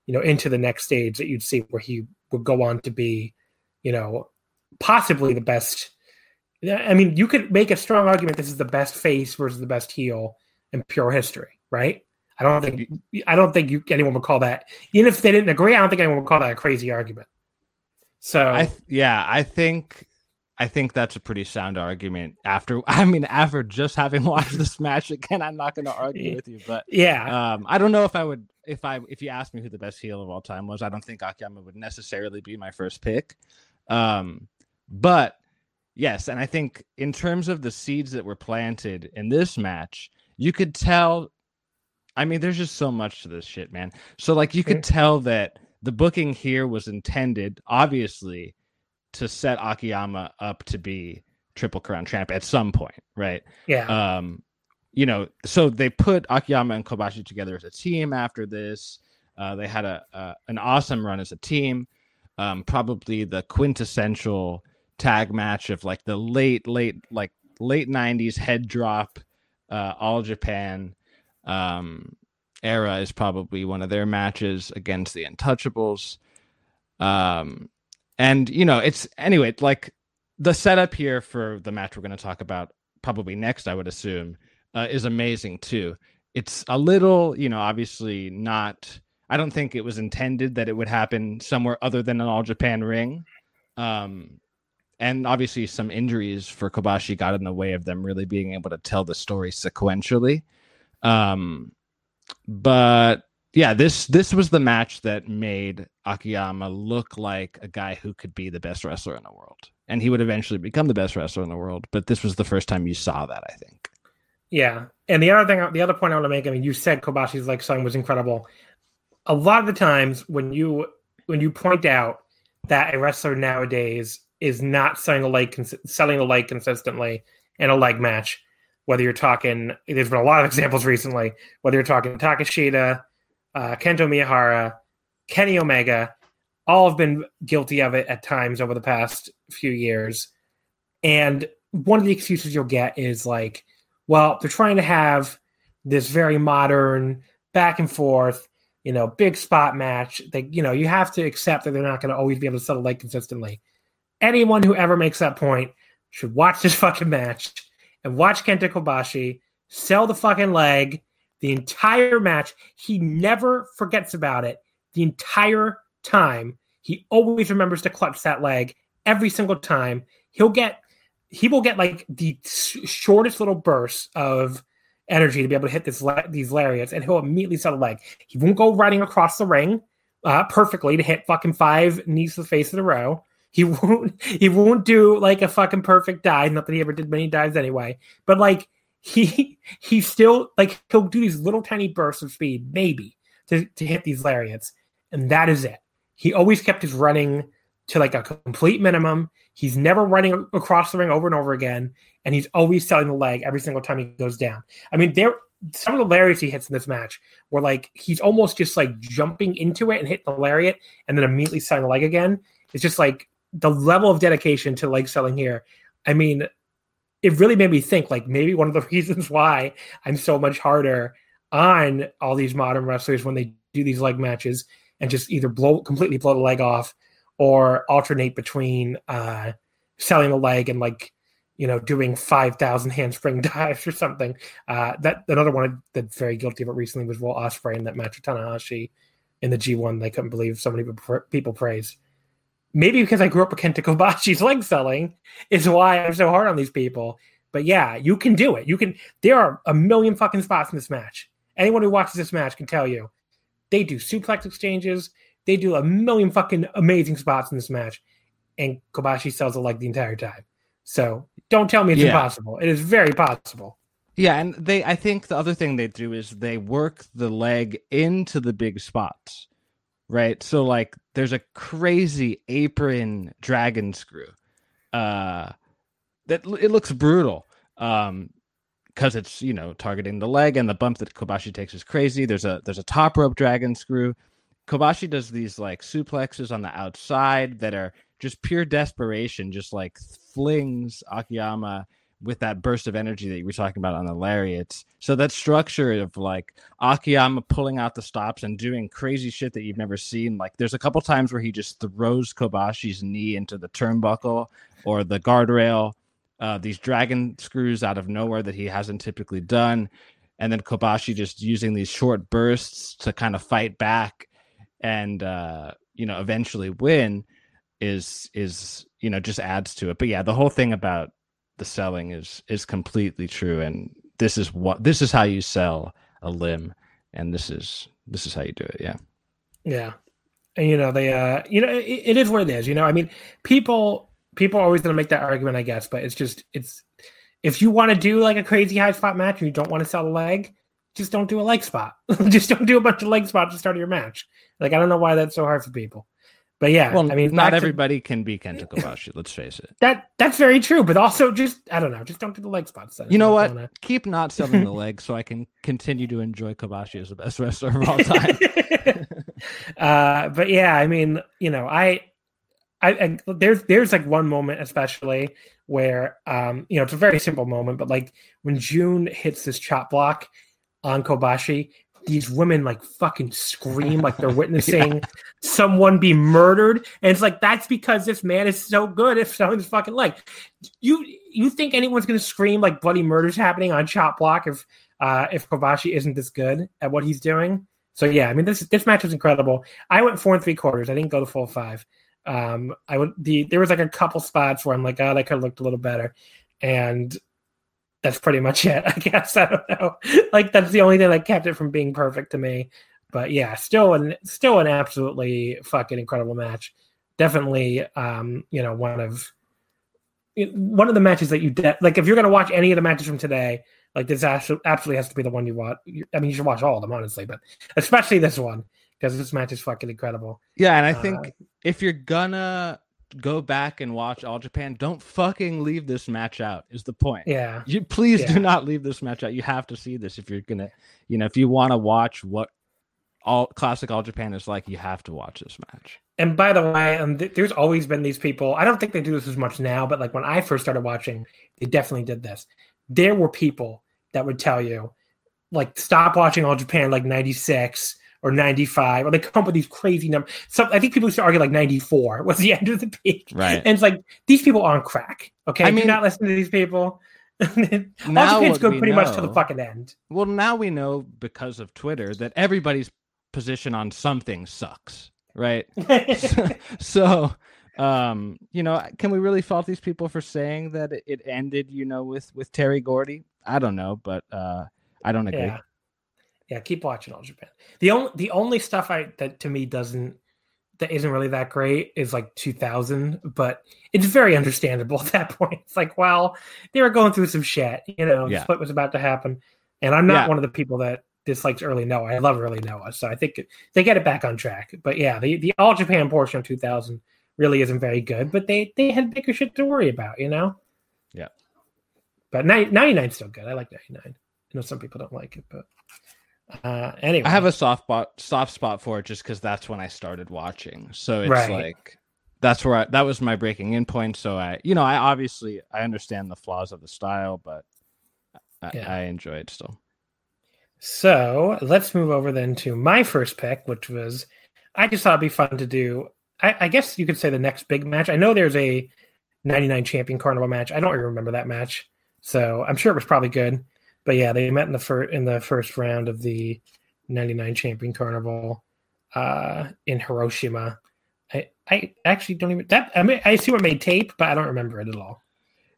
you know, into the next stage that you'd see where he would go on to be, you know, possibly the best. I mean, you could make a strong argument this is the best face versus the best heel in pure history, right? I don't think I don't think you anyone would call that even if they didn't agree. I don't think anyone would call that a crazy argument. So I yeah, I think I think that's a pretty sound argument. After I mean, after just having watched this match again, I'm not going to argue with you, but yeah, um, I don't know if I would if I if you asked me who the best heel of all time was. I don't think Akiyama would necessarily be my first pick. Um, but yes, and I think in terms of the seeds that were planted in this match, you could tell I mean, there's just so much to this shit, man. So like you could tell that the booking here was intended, obviously, to set Akiyama up to be Triple Crown champ at some point, right? Yeah. Um, you know, so they put Akiyama and Kobashi together as a team after this. Uh, they had a, a an awesome run as a team. Um, probably the quintessential tag match of like the late, late, like late '90s head drop, uh, all Japan um, era is probably one of their matches against the Untouchables. Um, and you know, it's anyway, like the setup here for the match we're going to talk about probably next, I would assume, uh, is amazing too. It's a little, you know, obviously not. I don't think it was intended that it would happen somewhere other than an All Japan ring. Um, and obviously, some injuries for Kobashi got in the way of them really being able to tell the story sequentially. Um, but yeah, this this was the match that made Akiyama look like a guy who could be the best wrestler in the world, and he would eventually become the best wrestler in the world. But this was the first time you saw that, I think. Yeah, and the other thing, the other point I want to make, I mean, you said Kobashi's like song was incredible. A lot of the times when you when you point out that a wrestler nowadays is not selling a leg selling a leg consistently in a leg match, whether you're talking, there's been a lot of examples recently, whether you're talking Takeshita, uh, Kento Miyahara, Kenny Omega, all have been guilty of it at times over the past few years. And one of the excuses you'll get is like, well, they're trying to have this very modern back and forth, you know, big spot match. They, you know, you have to accept that they're not going to always be able to settle like consistently. Anyone who ever makes that point should watch this fucking match and watch Kenta Kobashi sell the fucking leg the entire match. He never forgets about it the entire time. He always remembers to clutch that leg every single time. He'll get he will get like the shortest little bursts of energy to be able to hit this these lariats, and he'll immediately sell the leg. He won't go running across the ring uh, perfectly to hit fucking five knees to the face in a row. He won't he won't do like a fucking perfect dive. Not that he ever did many dives anyway. But like he he still like he'll do these little tiny bursts of speed, maybe, to, to hit these lariats. And that is it. He always kept his running to like a complete minimum. He's never running across the ring over and over again, and he's always selling the leg every single time he goes down. I mean, there some of the lariats he hits in this match were like he's almost just like jumping into it and hitting the lariat and then immediately selling the leg again. It's just like the level of dedication to leg selling here. I mean, it really made me think like maybe one of the reasons why I'm so much harder on all these modern wrestlers when they do these leg matches and just either blow completely blow the leg off or alternate between uh selling a leg and like you know doing 5000 handspring dives or something uh that another one that's very guilty of it recently was Will Ospreay in that match with Tanahashi in the G1 they couldn't believe so many people praised maybe because I grew up with Kenta Kobashi's leg selling is why I'm so hard on these people. But yeah, you can do it. You can. There are a million fucking spots in this match. Anyone who watches this match can tell you they do suplex exchanges. They do a million fucking amazing spots in this match, and Kobashi sells it like the entire time. So don't tell me it's Yeah. impossible. It is very possible. Yeah, and they I think the other thing they do is they work the leg into the big spots. Right? So like there's a crazy apron dragon screw. Uh that it looks brutal. Um because it's, you know, targeting the leg and the bump that Kobashi takes is crazy. There's a there's a top rope dragon screw. Kobashi does these like suplexes on the outside that are just pure desperation, just like flings Akiyama with that burst of energy that you were talking about on the lariats. So that structure of like Akiyama pulling out the stops and doing crazy shit that you've never seen. Like there's a couple times where he just throws Kobashi's knee into the turnbuckle or the guardrail. Uh, these dragon screws out of nowhere that he hasn't typically done. And then Kobashi just using these short bursts to kind of fight back and uh, you know eventually win is is you know just adds to it. But yeah, the whole thing about the selling is is completely true and this is what this is how you sell a limb and this is this is how you do it yeah Yeah. And you know, they uh you know, it, it is what it is, you know. I mean, people people are always gonna make that argument, I guess, but it's just it's if you want to do like a crazy high spot match and you don't want to sell a leg, just don't do a leg spot. just don't do a bunch of leg spots to start your match. Like I don't know why that's so hard for people. But yeah, well I mean not back to- everybody can be kenta kobashi let's face it that that's very true, but also just I don't know, just don't do the leg spots. Then. you know what don't keep not selling the leg so i can continue to enjoy kobashi as the best wrestler of all time uh, but yeah, I mean, you know, I, I, I, there's there's like one moment especially where, um, you know, it's a very simple moment, but like when June hits this chop block on Kobashi, these women like fucking scream like they're witnessing someone be murdered, and it's like that's because this man is so good if someone's fucking like You you think anyone's gonna scream like bloody murder's happening on chop block if uh, if Kobashi isn't this good at what he's doing? So yeah, I mean this this match was incredible. I went four and three quarters. I didn't go the full five. Um, I would the there was like a couple spots where I'm like, oh, that could have looked a little better, and that's pretty much it. I guess I don't know. Like that's the only thing that kept it from being perfect to me. But yeah, still an still an absolutely fucking incredible match. Definitely, um, you know, one of one of the matches that you de- like. If you're gonna watch any of the matches from today, like this absolutely has to be the one you watch. I mean, you should watch all of them, honestly, but especially this one because this match is fucking incredible. yeah and i Uh, think if you're gonna go back and watch all japan don't fucking leave this match out is the point Yeah, You please Yeah. do not leave this match out. You have to see this if you're gonna, you know, if you want to watch what all classic All Japan is like, you have to watch this match. And by the way, um, th- there's always been these people. I don't think they do this as much now, but like when I first started watching, they definitely did this. There were people that would tell you, like, stop watching All Japan like 96 or 95, or they come up with these crazy numbers. So I think people used to argue like 94 was the end of the peak. Right. And it's like, these people are on crack. Okay. I mean- not listen to these people. All Now Japan's we pretty much to the fucking end. Well, now we know because of Twitter that everybody's position on something sucks, right? so, um, you know, can we really fault these people for saying that it- it ended, you know, with with Terry Gordy? I don't know, but uh, I don't agree. Yeah. Yeah, keep watching All Japan. The only the only stuff I that to me doesn't that isn't really that great is like 2000, but it's very understandable at that point. It's like, well, they were going through some shit, you know, Yeah. split was about to happen. And I'm not Yeah. one of the people that dislikes early Noah. I love early Noah. So I think they get it back on track. But yeah, the, the All Japan portion of 2000 really isn't very good, but they they had bigger shit to worry about, you know? Yeah. But 90, 99 's still good. I like 99. I know some people don't like it, but uh anyway. I have a soft spot, soft spot for it just because that's when I started watching. So it's Right. like that's where I, that was my breaking in point. So I, you know, I obviously I understand the flaws of the style, but I, Yeah. I enjoy it still. So let's move over then to my first pick, which was I just thought it'd be fun to do. I, I guess you could say the next big match. I know there's a 99 champion carnival match. I don't even remember that match, so I'm sure it was probably good. But yeah, they met in the first in the first round of the 99 champion carnival uh, in Hiroshima. I, I actually don't even that I mean I see what made tape, but I don't remember it at all.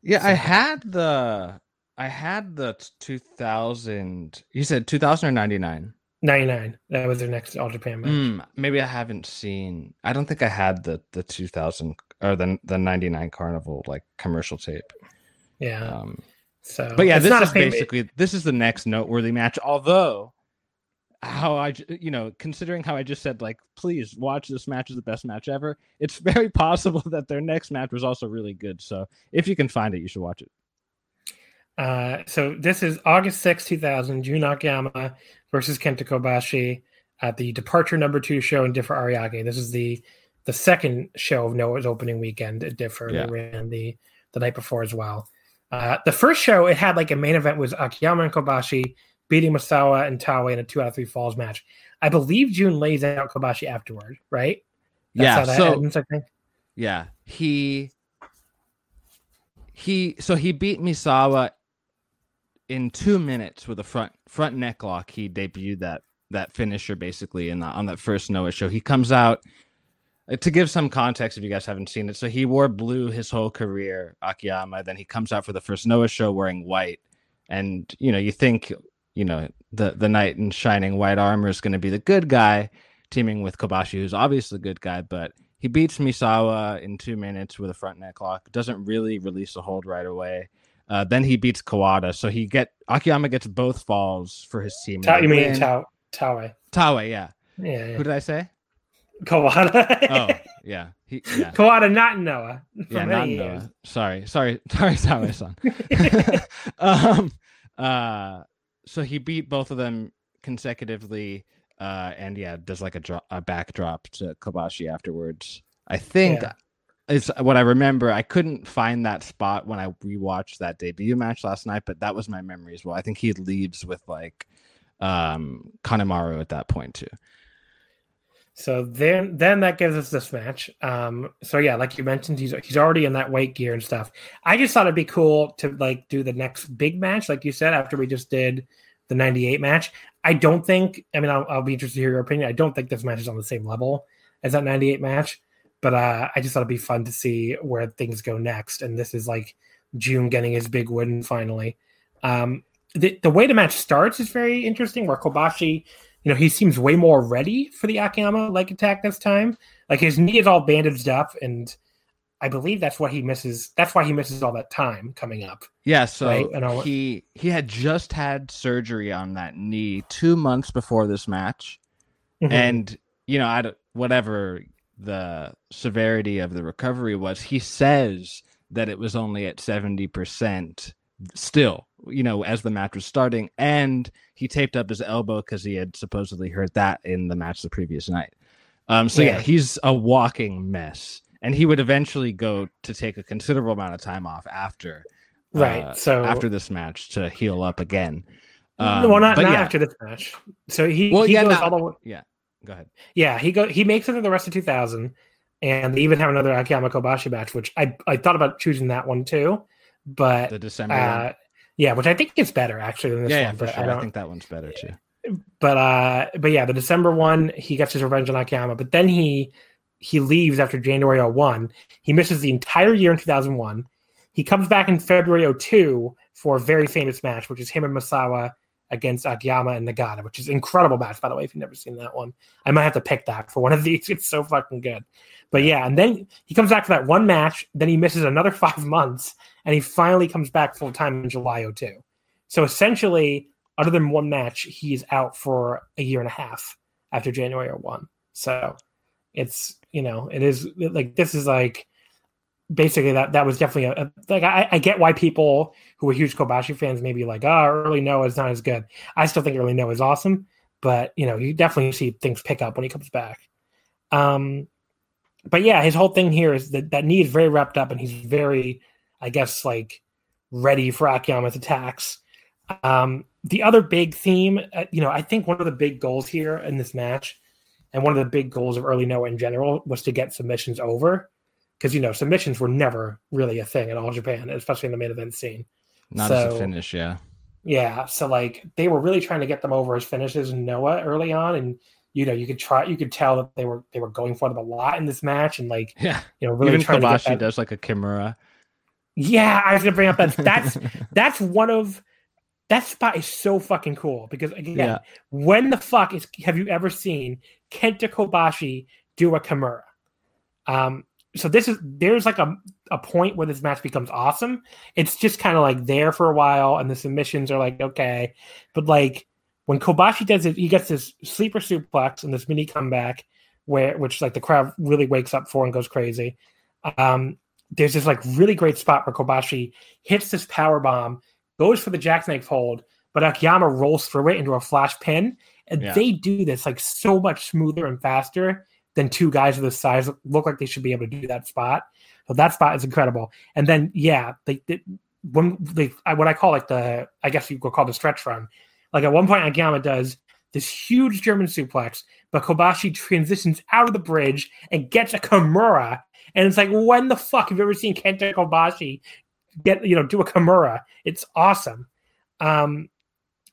Yeah, I had the I had the 2000. You said 2000 or 99? 99. That was their next All Japan match. Mm, maybe I haven't seen. I don't think I had the the 2000 or the the 99 Carnival like commercial tape. Yeah. Um, so, but yeah, this is basically this is the next noteworthy match. Although, how I you know considering how I just said like please watch this match is the best match ever. It's very possible that their next match was also really good. So if you can find it, you should watch it. Uh, so this is August 6, 2000, Jun Akiyama versus Kenta Kobashi at the Departure Number Two show in Differ Ariake. This is the the second show of Noah's opening weekend at Differ. Yeah. They ran the the night before as well. Uh, the first show it had like a main event was Akiyama and Kobashi beating Misawa and Taue in a two out of three falls match. I believe June lays out Kobashi afterward, right? yeah. how that So ends, I think. Yeah, he he so he beat Misawa in two minutes with a front front neck lock. He debuted that that finisher basically in the, on that first Noah show. He comes out to give some context if you guys haven't seen it. So he wore blue his whole career, Akiyama. Then he comes out for the first Noah show wearing white, and you know you think you know the the knight in shining white armor is going to be the good guy, teaming with Kobashi, who's obviously the good guy, but he beats Misawa in two minutes with a front neck lock. Doesn't really release the hold right away. Uh, then he beats Kawada, so he get Akiyama gets both falls for his team. Ta- you mean Taue? Taue, yeah. Yeah, yeah. Who did I say? Kawada. Oh, yeah. He, yeah. Kawada, not Noah. Yeah, not years. Noah. Sorry, sorry, sorry, Taue son. um, uh, so he beat both of them consecutively, uh, and yeah, does like a drop, a backdrop to Kobashi afterwards. I think Yeah. it's what I remember. I couldn't find that spot when I rewatched that debut match last night, but that was my memory as well. I think he leaves with like um Kanemaru at that point too. So then, then that gives us this match. Um, so yeah, like you mentioned, he's he's already in that weight gear and stuff. I just thought it'd be cool to like do the next big match, like you said, after we just did the '98 match. I don't think. I mean, I'll, I'll be interested to hear your opinion. I don't think this match is on the same level as that '98 match, but uh, I just thought it'd be fun to see where things go next. And this is like June getting his big win finally. Um, the the way the match starts is very interesting. Where Kobashi you know, he seems way more ready for the Akiyama leg attack this time. Like his knee is all bandaged up, and I believe that's what he misses. That's why he misses all that time coming up. Yeah, so Right, and I'll- he he had just had surgery on that knee two months before this match, Mhm. and you know, I whatever the severity of the recovery was, he says that it was only at seventy percent still. You know, as the match was starting, and he taped up his elbow because he had supposedly hurt that in the match the previous night. Um, so yeah, Yeah. he's a walking mess, and he would eventually go to take a considerable amount of time off after right. uh, so after this match to heal up again. well, not, not yeah, after this match. So he, Well, he yeah, goes no- all the way. yeah. Go ahead. Yeah, he go he makes it to the rest of 2000, and they even have another Akiyama Kobashi match, which I I thought about choosing that one too, but The December. uh, yeah, which I think is better actually than this yeah, one. yeah, for sure. I I, think that one's better too. but uh but yeah the december one he gets his revenge on akiyama but then he he leaves after january 01 he misses the entire year in 2001 he comes back in february 02 for a very famous match which is him and misawa against akiyama and nagata which is an incredible match by the way if you've never seen that one i might have to pick that for one of these it's so fucking good but yeah and then he comes back for that one match then he misses another five months and he finally comes back full time in july 02 so essentially other than one match, he's out for a year and a half after January 1. So it's, you know, it is like this is like basically that that was definitely a, a like I, I get why people who are huge Kobashi fans may be like, oh, early Noah is not as good. I still think early Noah is awesome, but you know, you definitely see things pick up when he comes back. Um but yeah, his whole thing here is that that knee is very wrapped up and he's very, I guess, like ready for Akiyama's attacks. Um, the other big theme, uh, you know, I think one of the big goals here in this match, and one of the big goals of early Noah in general, was to get submissions over, because you know submissions were never really a thing in all Japan, especially in the main event scene. Not as a finish, yeah. Yeah, so like they were really trying to get them over as finishes in Noah early on, and you know you could try, you could tell that they were they were going for them a lot in this match, and like Yeah. you know really Even trying to get Kobashi does like a Kimura. Yeah, I was gonna bring up that. That's that's one of that spot is so fucking cool because again, Yeah. when the fuck is have you ever seen Kenta Kobashi do a Kimura? Um, so this is there's like a a point where this match becomes awesome. It's just kind of like there for a while, and the submissions are like okay, but like when Kobashi does it, he gets this sleeper suplex and this mini comeback where which like the crowd really wakes up for and goes crazy. Um, there's this like really great spot where Kobashi hits this power bomb, goes for the jackknife hold, but Akiyama rolls through it into a flash pin, and Yeah. they do this like so much smoother and faster than two guys of this size look like they should be able to do that spot. So that spot is incredible. And then yeah, they, they when they what I call like the I guess you could call the stretch run. Like at one point Akiyama does this huge German suplex, but Kobashi transitions out of the bridge and gets a Kimura. And it's like, when the fuck have you ever seen Kenta Kobashi get you know do a Kimura? It's awesome. Um,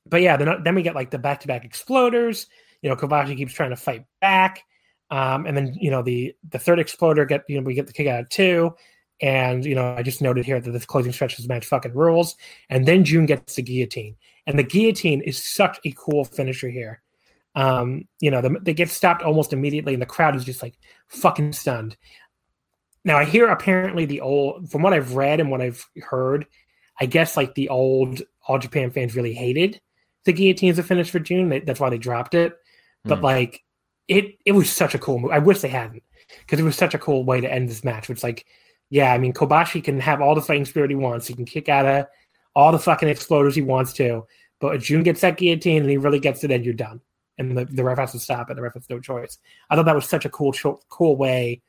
but yeah, then then we get like the back to back exploders. You know, Kobashi keeps trying to fight back, um, and then you know the the third exploder get you know we get the kick out of two, and you know I just noted here that this closing stretch of match fucking rules. And then June gets the guillotine, and the guillotine is such a cool finisher here. Um, you know, the, they get stopped almost immediately, and the crowd is just like fucking stunned. Now I hear apparently the old, from what I've read and what I've heard, I guess like the old All Japan fans really hated the guillotine as a finish for June. They, that's why they dropped it. But Hmm. like it, it was such a cool move. I wish they hadn't because it was such a cool way to end this match. It's like, yeah, I mean, Kobashi can have all the fighting spirit he wants. He can kick out of all the fucking exploders he wants to. But if June gets that guillotine and he really gets it, then you're done. And the, the ref has to stop it. The ref has no choice. I thought that was such a cool, cool way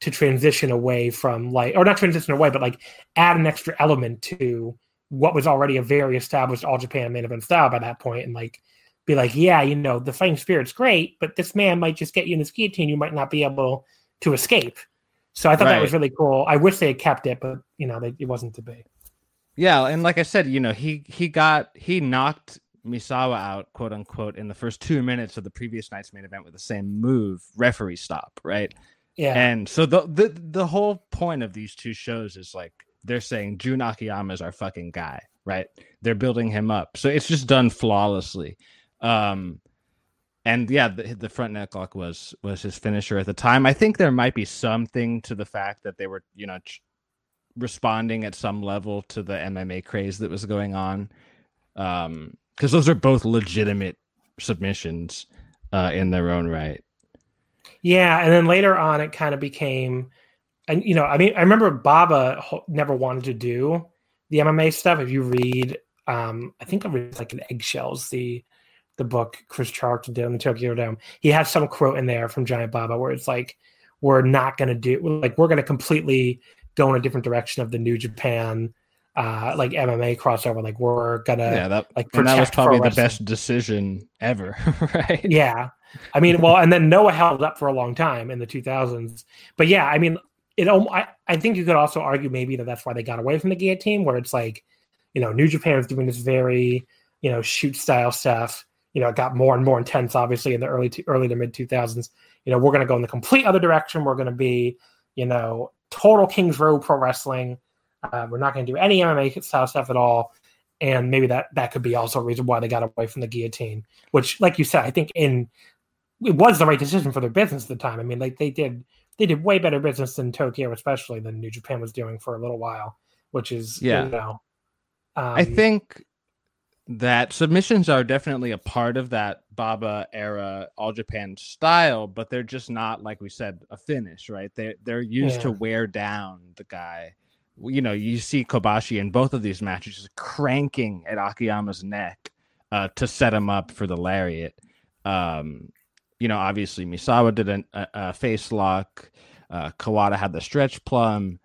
to transition away from like, or not transition away, but like add an extra element to what was already a very established All Japan main event style by that point, and like be like, yeah, you know, the fighting spirit's great, but this man might just get you in this guillotine. You might not be able to escape. So I thought that was really cool. I wish they had kept it, but you know, they, it wasn't to be. Yeah, and like I said, you know, he he got he knocked Misawa out, quote unquote, in the first two minutes of the previous night's main event with the same move, referee stop, right? Yeah, And so the the the whole point of these two shows is like they're saying Jun Akiyama is our fucking guy, right? They're building him up, so it's just done flawlessly. Um, and yeah, the, the front neck lock was was his finisher at the time. I think there might be something to the fact that they were, you know, ch- responding at some level to the MMA craze that was going on, um, because those are both legitimate submissions uh, in their own right. Yeah, and then later on, it kind of became, and you know, I mean, I remember Baba never wanted to do the MMA stuff. If you read, um, I think I read like an eggshells the the book Chris Charlton did on the Tokyo Dome. He has some quote in there from Giant Baba where it's like, "We're not going to do like we're going to completely go in a different direction of the New Japan." Uh, like MMA crossover, like we're gonna yeah, that like and that was probably the best decision ever, right? Yeah. I mean, well, and then Noah held up for a long time in the 2000s. But yeah, I mean, it. I, I think you could also argue maybe that that's why they got away from the guillotine, where it's like, you know, New Japan is doing this very, you know, shoot style stuff. You know, it got more and more intense, obviously, in the early to, early to mid 2000s. You know, we're going to go in the complete other direction. We're going to be, you know, total Kings Road pro wrestling. Uh, we're not going to do any MMA style stuff at all. And maybe that that could be also a reason why they got away from the guillotine. Which, like you said, I think in it was the right decision for their business at the time. I mean, like they did they did way better business in Tokyo, especially than New Japan was doing for a little while, which is Yeah. you know. Um, I think that submissions are definitely a part of that Baba era All Japan style, but they're just not like we said a finish, right? They they're used to wear down the guy. You know, you see Kobashi in both of these matches cranking at Akiyama's neck uh, to set him up for the lariat. Um, you know, obviously Misawa did an, a, a face lock. Uh, Kawada had the stretch plum.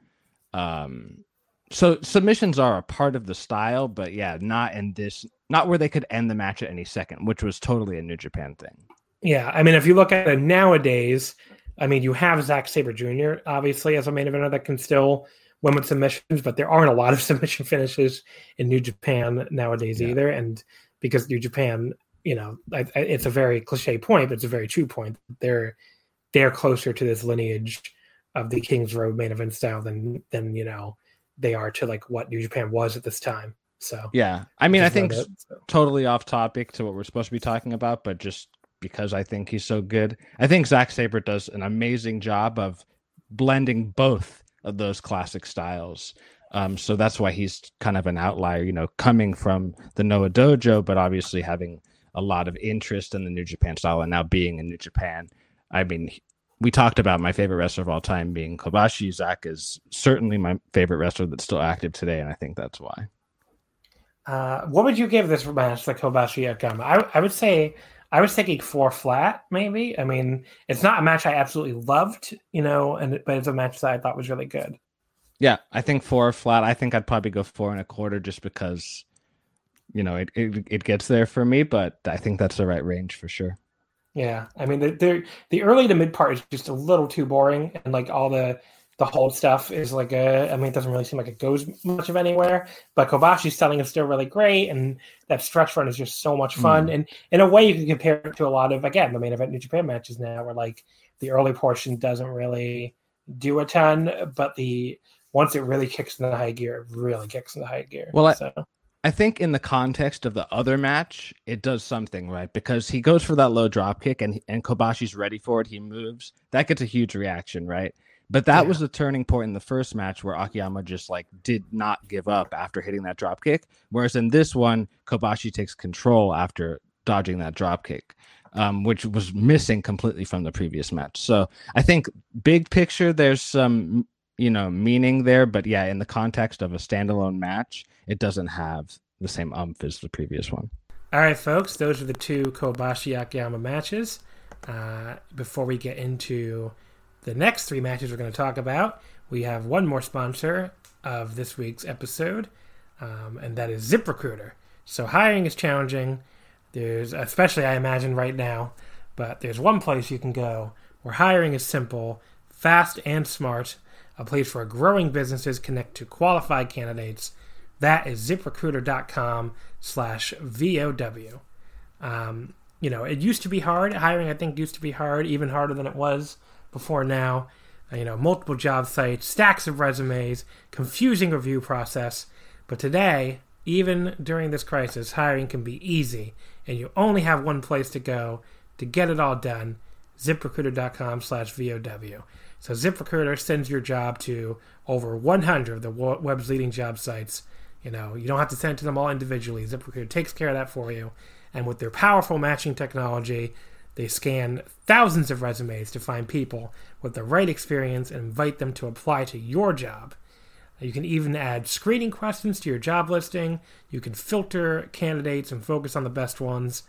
Um, so submissions are a part of the style, but yeah, not in this, not where they could end the match at any second, which was totally a New Japan thing. Yeah, I mean, if you look at it nowadays, I mean, you have Zack Sabre Jr. obviously as a main eventer that can still win with submissions, but there aren't a lot of submission finishes in New Japan nowadays Yeah. either. And because New Japan, you know, I, I, it's a very cliche point, but it's a very true point. They're they're closer to this lineage of the Kings Road main event style than than you know they are to like what New Japan was at this time. So yeah, I mean, I think it, so. totally off topic to what we're supposed to be talking about, but just because I think he's so good, I think Zack Sabre does an amazing job of blending both of those classic styles. Um, so that's why he's kind of an outlier, you know, coming from the Noah Dojo, but obviously having a lot of interest in the New Japan style and now being in New Japan. I mean, we talked about my favorite wrestler of all time being Kobashi. Zack is certainly my favorite wrestler that's still active today, and I think that's why. Uh, what would you give this match, the Kobashi Akiyama? I, I would say I was thinking four flat, maybe. I mean, it's not a match I absolutely loved, you know, and but it's a match that I thought was really good. Yeah, I think four flat. I think I'd probably go four and a quarter just because, you know, it, it, it gets there for me, but I think that's the right range for sure. Yeah, I mean, the the, the early to mid part is just a little too boring, and like all the the hold stuff is like a. I mean, it doesn't really seem like it goes much of anywhere. But Kobashi's selling is still really great, and that stretch run is just so much hmm. fun. And in a way, you can compare it to a lot of again the main event New Japan matches now, where like the early portion doesn't really do a ton, but the once it really kicks in the high gear, it really kicks in the high gear. Well, I- so. I think in the context of the other match, it does something right because he goes for that low drop kick and and Kobashi's ready for it. He moves. That gets a huge reaction, right? But that Yeah. was the turning point in the first match where Akiyama just like did not give up after hitting that drop kick. Whereas in this one, Kobashi takes control after dodging that drop kick, um, which was missing completely from the previous match. So I think big picture, there's some you know meaning there, but yeah, in the context of a standalone match, it doesn't have the same umph as the previous one. All right, folks, those are the two Kobashi Akiyama matches. Uh, before we get into the next three matches we're going to talk about, we have one more sponsor of this week's episode, um, and that is ZipRecruiter. So hiring is challenging. There's, especially I imagine right now, but there's one place you can go where hiring is simple, fast, and smart. A place where growing businesses connect to qualified candidates. That is ziprecruiter.com slash VOW. Um, you know, it used to be hard. Hiring, I think, used to be hard, even harder than it was before now. Uh, you know, multiple job sites, stacks of resumes, confusing review process. But today, even during this crisis, hiring can be easy, and you only have one place to go to get it all done ziprecruiter.com slash VOW. So ZipRecruiter sends your job to over 100 of the web's leading job sites. You know, you don't have to send it to them all individually. ZipRecruiter takes care of that for you. And with their powerful matching technology, they scan thousands of resumes to find people with the right experience and invite them to apply to your job. You can even add screening questions to your job listing. You can filter candidates and focus on the best ones.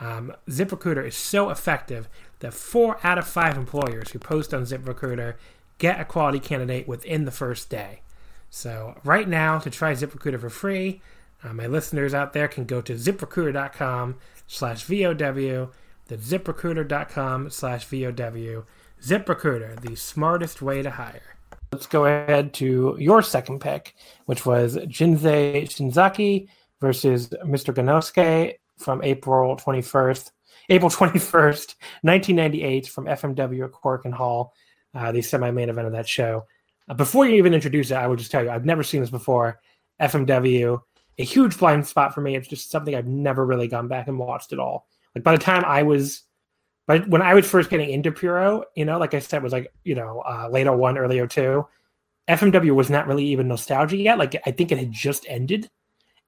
Um, ZipRecruiter is so effective that four out of five employers who post on ZipRecruiter get a quality candidate within the first day. So, right now, to try ZipRecruiter for free, uh, my listeners out there can go to ziprecruiter.com slash VOW. That's ziprecruiter.com slash VOW. ZipRecruiter, the smartest way to hire. Let's go ahead to your second pick, which was Jinsei Shinzaki versus Mr. Gannosuke from April 21st. April 21st, 1998, from FMW at Korakuen Hall, uh, the semi main event of that show. Uh, before you even introduce it, I would just tell you, I've never seen this before. FMW, a huge blind spot for me. It's just something I've never really gone back and watched at all. Like by the time I was, but when I was first getting into Puro, you know, like I said, it was like you know uh, late 01, early 02, FMW was not really even nostalgia yet. Like I think it had just ended,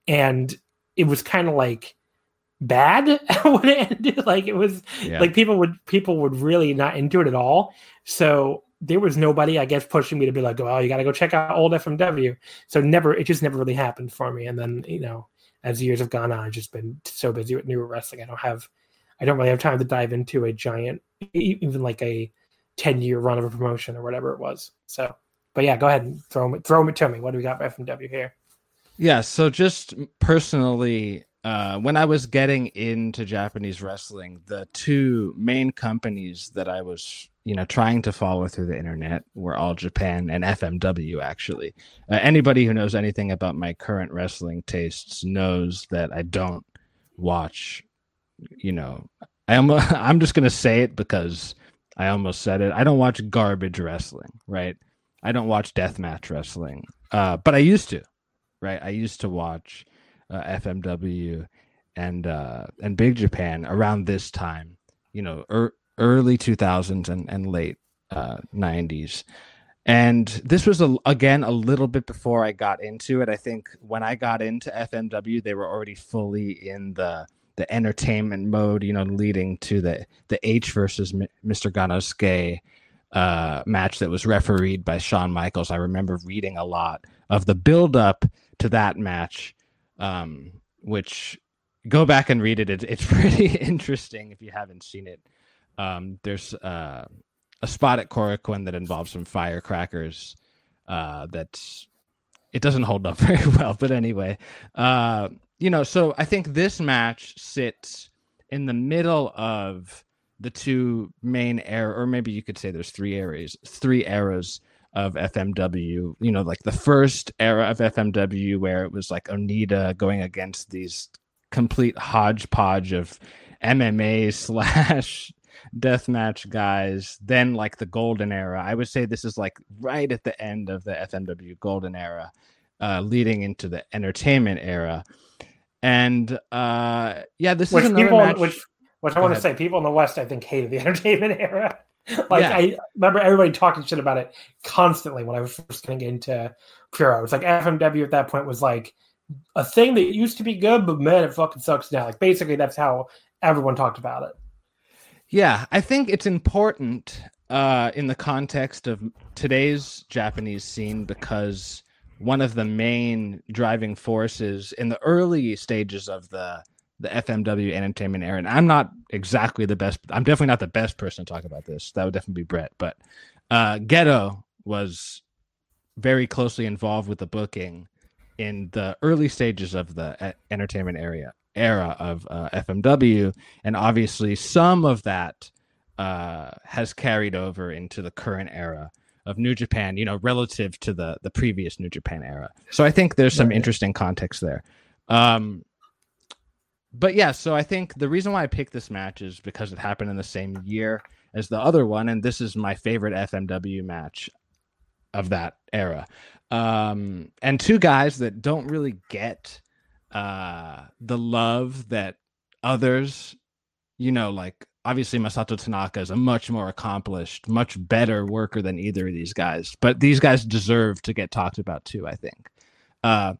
and it was kind of like bad when it ended. Like it was Yeah. like people would people would really not into it at all. So there was nobody, I guess, pushing me to be like, "Oh, you got to go check out old FMW." So never, it just never really happened for me. And then you know, as years have gone on, I've just been so busy with newer wrestling. I don't have, I don't really have time to dive into a giant, even like a ten year run of a promotion or whatever it was. So, but yeah, go ahead and throw me, throw it to me. What do we got for FMW here? Yeah, so just personally, uh, when I was getting into Japanese wrestling, the two main companies that I was, you know, trying to follow through the internet were All Japan and FMW. Actually, uh, anybody who knows anything about my current wrestling tastes knows that I don't watch. You know, I am. I'm just gonna say it because I almost said it. I don't watch garbage wrestling, right? I don't watch deathmatch wrestling, uh, but I used to right? I used to watch uh, FMW and uh, and Big Japan around this time, you know, er, early 2000s and, and late uh, 90s. And this was a, again a little bit before I got into it. I think when I got into FMW, they were already fully in the the entertainment mode, you know, leading to the the H versus M- Mr. Gannosuke uh, match that was refereed by Shawn Michaels. I remember reading a lot of the build up to that match, um, which go back and read it. it. It's pretty interesting if you haven't seen it. Um, there's uh, a spot at Korakuen that involves some firecrackers. Uh, that's it doesn't hold up very well, but anyway, uh, you know. So I think this match sits in the middle of the two main era, or maybe you could say there's three eras, three eras of FMW. You know, like the first era of FMW where it was like Onita going against these complete hodgepodge of MMA slash deathmatch guys. Then like the golden era. I would say this is like right at the end of the FMW golden era, uh, leading into the entertainment era. And uh, yeah, this which is another people, match. which which I Go want ahead. to say, people in the West, I think, hated the entertainment era. like Yeah. I remember everybody talking shit about it constantly when I was first getting into Puro. It was like FMW at that point was like a thing that used to be good, but man, it fucking sucks now. Like basically, that's how everyone talked about it. Yeah, I think it's important uh, in the context of today's Japanese scene because one of the main driving forces in the early stages of the the FMW entertainment era, and I'm not exactly the best. I'm definitely not the best person to talk about this. That would definitely be Brett, but uh, Gedo was very closely involved with the booking in the early stages of the uh, entertainment area era of uh, FMW, and obviously some of that uh, has carried over into the current era of New Japan. You know, relative to the the previous New Japan era. So I think there's some interesting context there. Um, but yeah, so I think the reason why I picked this match is because it happened in the same year as the other one, and this is my favorite FMW match of that era. Um, and two guys that don't really get uh, the love that others, you know, like obviously Masato Tanaka is a much more accomplished, much better worker than either of these guys, but these guys deserve to get talked about too, I think. Uh,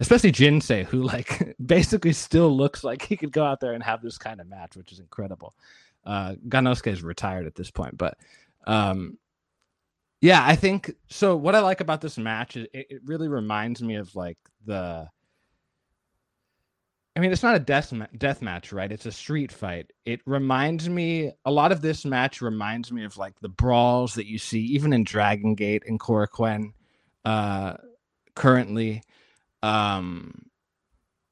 especially Jinsei, who like basically still looks like he could go out there and have this kind of match, which is incredible. Uh, Gannosuke is retired at this point, but um, yeah, I think so. What I like about this match is it, it really reminds me of like the. I mean, it's not a death ma- death match, right? It's a street fight. It reminds me a lot of this match reminds me of like the brawls that you see even in Dragon Gate and Korakuen, uh, currently. Um,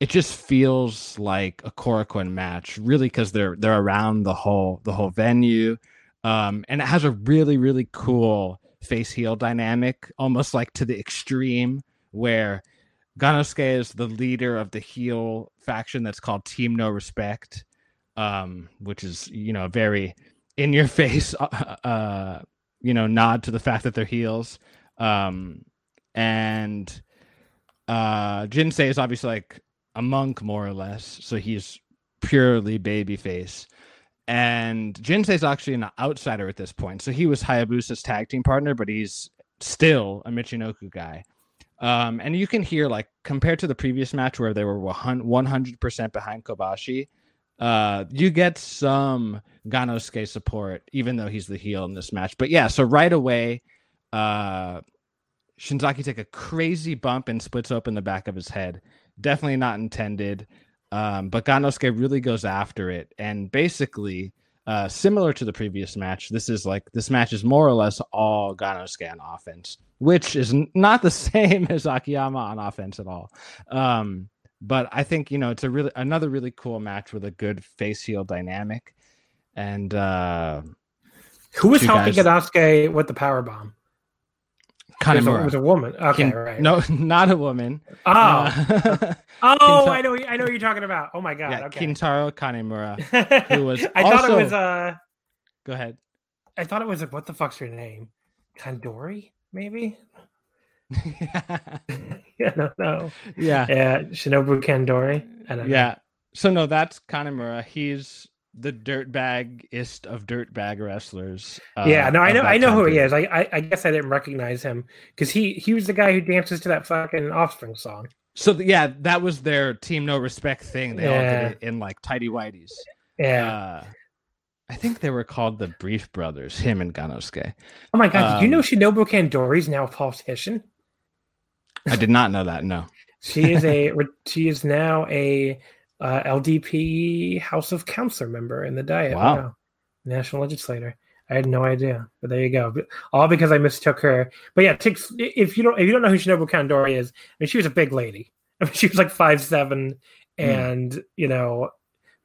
it just feels like a Korakuen match, really, because they're they're around the whole the whole venue, um, and it has a really really cool face heel dynamic, almost like to the extreme, where Gannosuke is the leader of the heel faction that's called Team No Respect, um, which is you know very in your face, uh, uh, you know, nod to the fact that they're heels, um, and uh, Jinsei is obviously like a monk more or less, so he's purely babyface. And Jinsei's actually an outsider at this point, so he was Hayabusa's tag team partner, but he's still a Michinoku guy. Um, and you can hear like compared to the previous match where they were one hundred percent behind Kobashi, uh, you get some Gannosuke support, even though he's the heel in this match. But yeah, so right away, uh, Shinzaki take a crazy bump and splits open the back of his head. Definitely not intended. Um, but Gannosuke really goes after it. And basically, uh, similar to the previous match, this is like this match is more or less all Gannosuke on offense, which is n- not the same as Akiyama on offense at all. Um, but I think you know it's a really another really cool match with a good face heel dynamic. And uh Who was helping guys. Gannosuke with the power bomb? It was, a, it was a woman. Okay, Kin- right. No, not a woman. Oh, Uh, oh, Kinta- I know. I know what you're talking about. Oh my god. yeah, okay. Kintaro Kanemura. who was I thought it was uh Go ahead. I thought it was like, what the fuck's your name? Kandori, maybe? I don't know. Yeah. Yeah, Shinobu Kandori. Don't know. Yeah. So no, that's Kanemura. He's the dirtbagist of dirtbag wrestlers. uh, yeah, no, I know, I know who he is. I, I, I guess I didn't recognize him because he, he was the guy who dances to that fucking Offspring song. So th- yeah, that was their team no respect thing. They all did it in like tidy whities. Yeah. Uh, I think they were called the Brief Brothers. Him and Gannosuke. oh my god, did you know um, Shinobu Kandori is now a politician? I did not know that. No. She is a she is now a uh, LDP House of Councilor member in the Diet. Wow. national legislator. I had no idea, but there you go. But- All because I mistook her. But yeah, Tix, if you don't if you don't know who Shinobu Kandori is, I mean, she was a big lady. I mean, she was like five seven, and you know,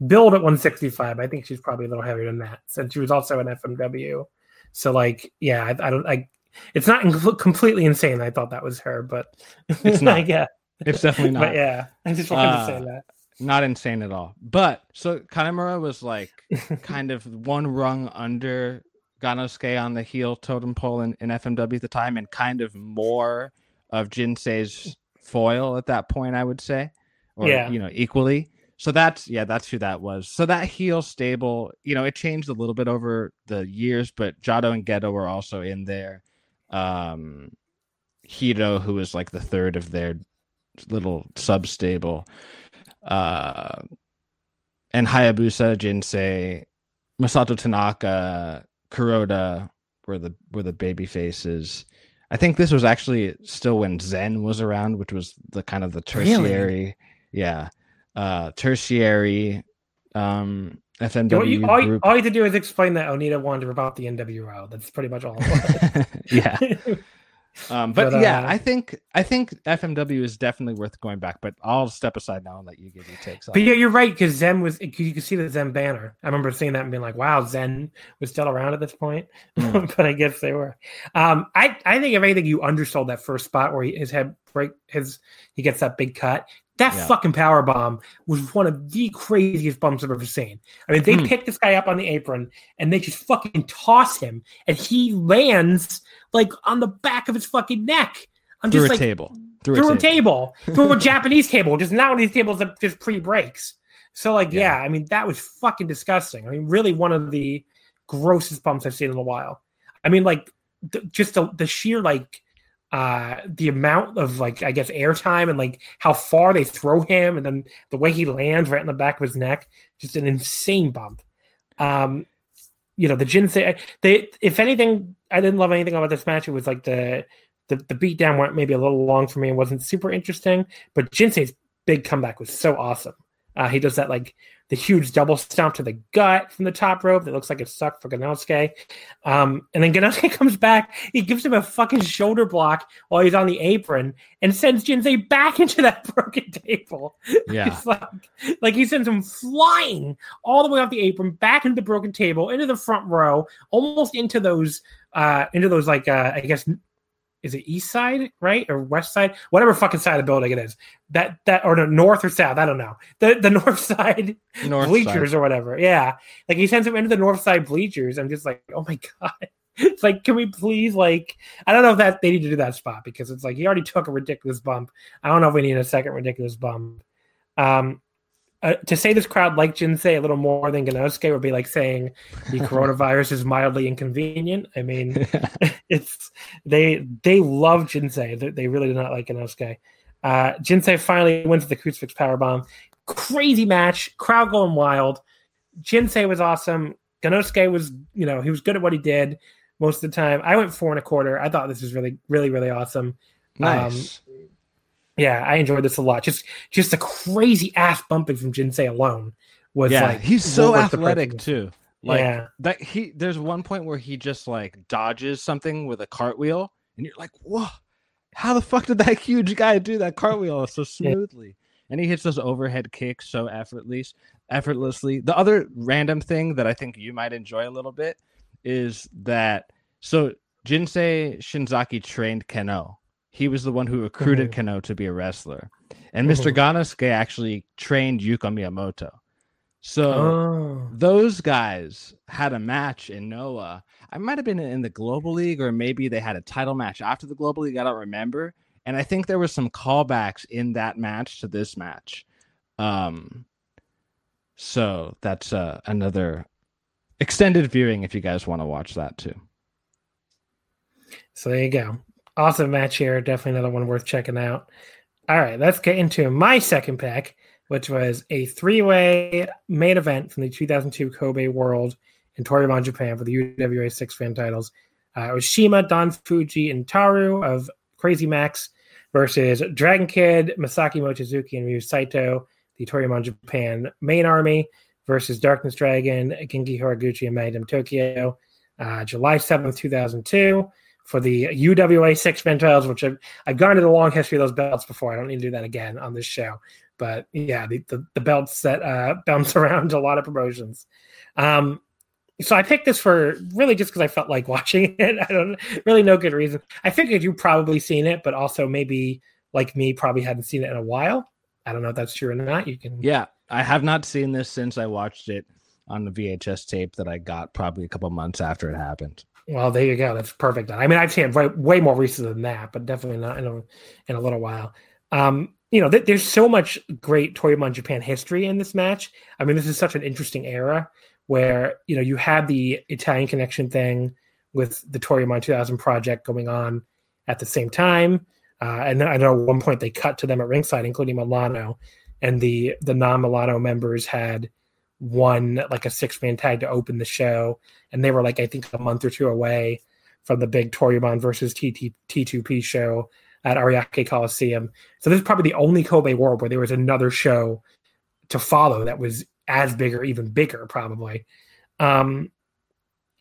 build at one sixty five. I think she's probably a little heavier than that, since she was also an FMW. So like, yeah, I, I don't. I it's not in- completely insane. I thought that was her, but It's not. yeah, It's definitely not. but yeah, I just wanted to say Uh, that. Not insane at all. But so Kanemura was like kind of one rung under Gannosuke on the heel totem pole in, in FMW at the time, and kind of more of Jinsei's foil at that point, I would say, or Yeah. you know, equally. So that's yeah, that's who that was. So that heel stable, you know, it changed a little bit over the years, but Jado and Gedo were also in there. Um, Hiro, who was like the third of their little sub stable, uh, and Hayabusa, Jinsei, Masato Tanaka, Kuroda were the were the baby faces. I think this was actually still when Zen was around, which was the kind of the Really? tertiary, yeah, uh, tertiary um, FMW you, all, you- group. all you had to do is explain that Onita wanted to about the NWO. That's pretty much all yeah. um, but, But, yeah, uh, I think I think FMW is definitely worth going back. But I'll step aside now and let you give your takes. on but yeah, you're right because Zen was. You could see the Zen banner. I remember seeing that and being like, "Wow, Zen was still around at this point." Mm. but I guess they were. Um, I I think if anything, you undersold that first spot where he, his head break his he gets that big cut. That Yeah. fucking power bomb was one of the craziest bumps I've ever seen. I mean, they Hmm. pick this guy up on the apron and they just fucking toss him, and he lands like on the back of his fucking neck. I'm through just a like, table, through, through a a table. table, through a Japanese table, just not one of these tables that just pre breaks. So, like, Yeah. yeah. I mean, that was fucking disgusting. I mean, really one of the grossest bumps I've seen in a while. I mean, like, the, just the, the sheer, like, uh the amount of like i guess airtime and like how far they throw him and then the way he lands right in the back of his neck just an insane bump um you know the jinsei they if anything i didn't love anything about this match. It was like the the, the beatdown went maybe a little long for me and wasn't super interesting but jinsei's big comeback was so awesome. Uh he does that like the huge double stomp to the gut from the top rope that looks like it sucked for Gannosuke. Um, and then Gannosuke comes back, he gives him a fucking shoulder block while he's on the apron and sends Jinsei back into that broken table. Yeah, like, like he sends him flying all the way off the apron, back into the broken table, into the front row, almost into those, uh, into those like, uh, I guess, is it east side, right, or west side, whatever fucking side of the building it is. That that or the north or south, I don't know. The the north side North bleachers side. or whatever. Yeah, like he sends him into the north side bleachers. I'm just like, oh my god. It's like, can we please like? I don't know if that they need to do that spot because it's like he already took a ridiculous bump. I don't know if we need a second ridiculous bump. Um, uh, to say this crowd like Jinsei a little more than Gannosuke would be like saying the coronavirus is mildly inconvenient. I mean, it's they they love Jinsei. They, they really do not like Gannosuke. Uh, Jinsei finally wins the crucifix powerbomb. Crazy match, crowd going wild. Jinsei was awesome. Gannosuke was, you know, he was good at what he did most of the time. I went four and a quarter. I thought this was really, really, really awesome. nice. Yeah, I enjoyed this a lot. Just, just a crazy ass bumping from Jinsei alone was yeah, like he's so athletic too. Like yeah, that he there's one point where he just like dodges something with a cartwheel and you're like, whoa, how the fuck did that huge guy do that cartwheel so Yeah. smoothly? And he hits those overhead kicks so effortless effortlessly. The other random thing that I think you might enjoy a little bit is that so Jinsei Shinzaki trained Kenoh. He was the one who recruited Mhm. Kenoh to be a wrestler. And Mr. Gannosuke actually trained Yuko Miyamoto. So oh, those guys had a match in Noah. I might have been in the Global League, or maybe they had a title match after the Global League. I don't remember. and I think there was some callbacks in that match to this match. Um, so that's uh, another extended viewing if you guys want to watch that too. So there you go. Awesome match here. Definitely another one worth checking out. All right, let's get into my second pick, which was a three-way main event from the 2002 Kobe World in Toryumon, Japan for the UWA six fan titles. Uh, it was CIMA, Don Fujii, and Taru of Crazy Max versus Dragon Kid, Masaki Mochizuki, and Ryo Saito, the Toryumon Japan main army versus Darkness Dragon, Genki Horiguchi, and Magnum Tokyo. Uh, July 7th, 2002 for the UWA six man titles, which I've, I've gone into the long history of those belts before. I don't need to do that again on this show. But yeah, the, the, the belts that uh, bounce around a lot of promotions. Um, so I picked this for really just because I felt like watching it. I don't really no good reason. I figured you probably seen it, but also maybe like me, probably hadn't seen it in a while. I don't know if that's true or not. You can. Yeah, I have not seen this since I watched it on the VHS tape that I got probably a couple months after it happened. Well, there you go. That's perfect. I mean, I've seen way, way more recent than that, but definitely not in a in a little while. Um, you know, th- there's so much great Toryumon Japan history in this match. I mean, this is such an interesting era where you know you had the Italian connection thing with the Toryumon 2000 project going on at the same time. Uh, and I know at one point they cut to them at ringside, including Milano, and the the non Milano members had won like a six man tag to open the show, and they were like I think a month or two away from the big Toryumon versus TT, T2P show at Ariake Coliseum. So this is probably the only Kobe World where there was another show to follow that was as big or even bigger, probably. Um,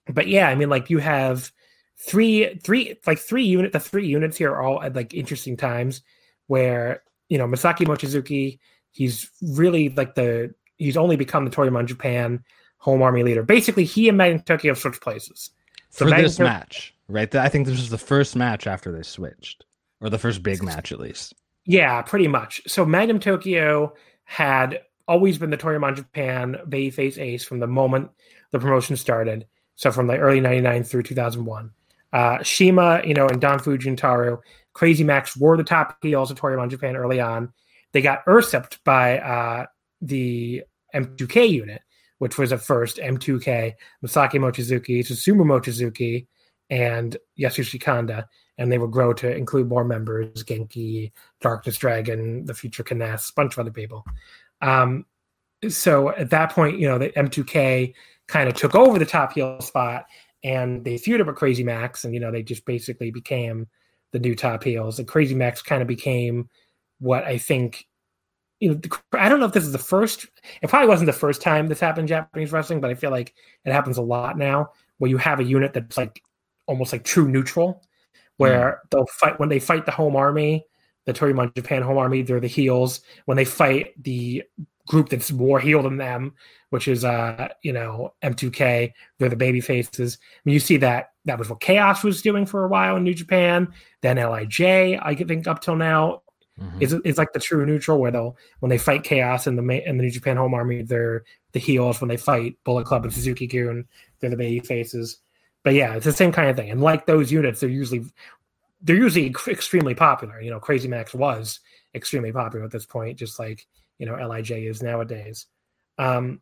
but yeah, I mean, like you have three, three, like three unit, the three units here are all at like interesting times where you know Masaki Mochizuki, he's really like the he's only become the Toryumon Japan home army leader. Basically, he and Magnum Tokyo have switched places. So For this match, right? I think this was the first match after they switched, or the first big match at least. Yeah, pretty much. So Magnum Tokyo had always been the Toryumon Japan babyface ace from the moment the promotion started. So from the early 99 through 2001. Uh, CIMA, you know, and Don Fujintaru, Crazy Max were the top heels of Toryumon Japan early on. They got usurped by uh, the M2K unit, which was at first M2K, Masaki Mochizuki, Susumu Mochizuki, and Yasushi Kanda. And they would grow to include more members Genki, Darkness Dragon, the future K-ness, a bunch of other people. Um, so at that point, you know, the M2K kind of took over the top heel spot and they feuded with Crazy Max, and you know, they just basically became the new top heels. And Crazy Max kind of became what I think you know, I don't know if this is the first. It probably wasn't the first time this happened in Japanese wrestling, but I feel like it happens a lot now, where you have a unit that's like almost like true neutral, where mm. they'll fight when they fight the home army, the Toryumon Japan home army. They're the heels. When they fight the group that's more heel than them, which is uh, you know, M2K. They're the baby faces. I mean, you see that that was what Chaos was doing for a while in New Japan. Then LIJ, I think up till now, mm-hmm. is is like the true neutral where they'll when they fight Chaos in the in the New Japan Home Army, they're the heels. When they fight Bullet Club and Suzuki Gun, they're the baby faces. But yeah, it's the same kind of thing. And like those units, they're usually they're usually extremely popular. You know, Crazy Max was extremely popular at this point, just like you know LIJ is nowadays. Um,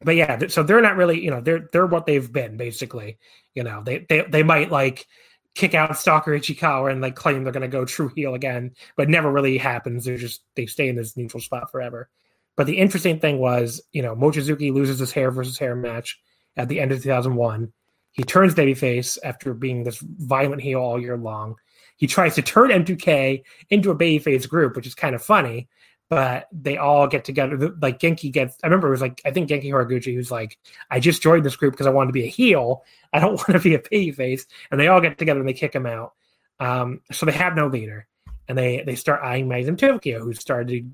but yeah, so they're not really, you know, they're they're what they've been basically. You know, they they they might like kick out Stalker Ichikawa and like claim they're to go true heel again, but never really happens. They're just they stay in this neutral spot forever. But the interesting thing was, you know, Mochizuki loses his hair versus hair match at the end of 2001. He turns babyface after being this violent heel all year long. He tries to turn M2K into a babyface group, which is kind of funny but they all get together. Like Genki gets, I remember it was like I think Genki Horiguchi who's like, I just joined this group because I wanted to be a heel. I don't want to be a baby face. And they all get together and they kick him out. Um, so they have no leader, and they they start eyeing Magnum Tokyo, who started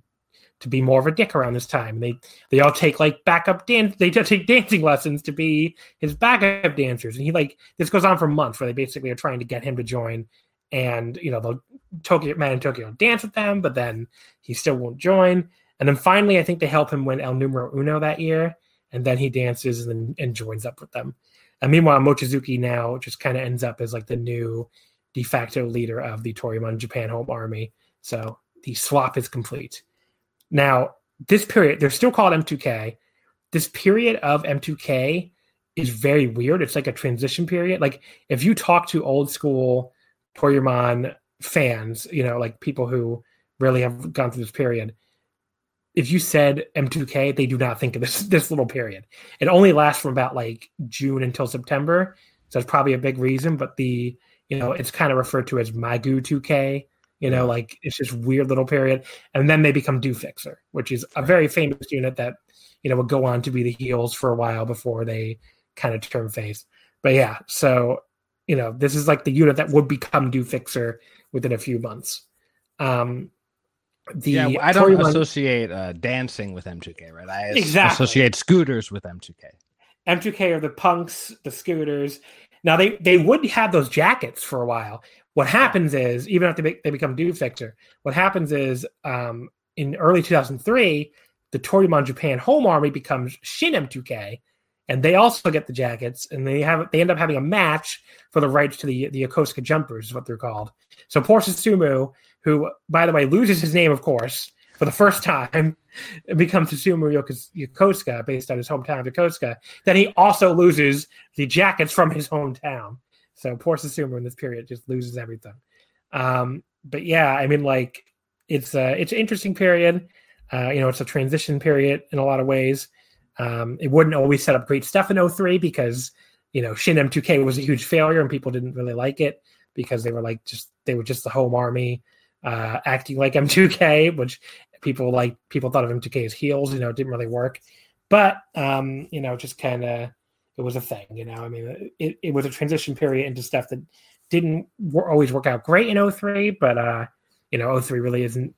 to be more of a dick around this time. And they they all take like backup dance. They take dancing lessons to be his backup dancers, and he like this goes on for months where they basically are trying to get him to join and you know the Tokyo man in Tokyo dance with them, but then he still won't join. And then finally, I think they help him win El Numero Uno that year, and then he dances and, and joins up with them. And meanwhile, Mochizuki now just kind of ends up as like the new de facto leader of the Toryumon Japan Home Army. So the swap is complete. Now, this period, they're still called M2K. This period of M2K is very weird. It's like a transition period. Like if you talk to old school Toryumon fans, you know, like people who really have gone through this period, if you said M2K, they do not think of this this little period. It only lasts from about like June until September, so it's probably a big reason. But the you know it's kind of referred to as Magu 2K. You know, like it's just weird little period, and then they become Do Fixer, which is a very famous unit that you know would go on to be the heels for a while before they kind of turn face. But yeah, so you know this is like the unit that would become Do Fixer within a few months. Um, the yeah, I don't associate uh, dancing with M2K, right? I exactly. associate scooters with M2K. M2K are the punks, the scooters. Now they they would have those jackets for a while. What happens is even after they, they become Do Fixer, what happens is um, in early 2003, the Toryumon Japan home army becomes Shin M2K, and they also get the jackets, and they have they end up having a match for the rights to the the Yokosuka jumpers, is what they're called. So Poor Susumu who, by the way, loses his name, of course, for the first time, becomes Susumu Yokosuka, based on his hometown of Yokosuka. Then he also loses the jackets from his hometown. So poor Susumu in this period just loses everything. Um, but yeah, I mean, like it's a it's an interesting period. Uh, you know, it's a transition period in a lot of ways. Um, it wouldn't always set up great stuff in 03 because you know Shin M2K was a huge failure and people didn't really like it because they were like just they were just the home army uh, acting like M2K, which people like people thought of M2K as heels. You know, it didn't really work, but um, you know, just kind of it was a thing. You know, I mean, it, it was a transition period into stuff that didn't always work out great in 03, but uh, you know, 03 really isn't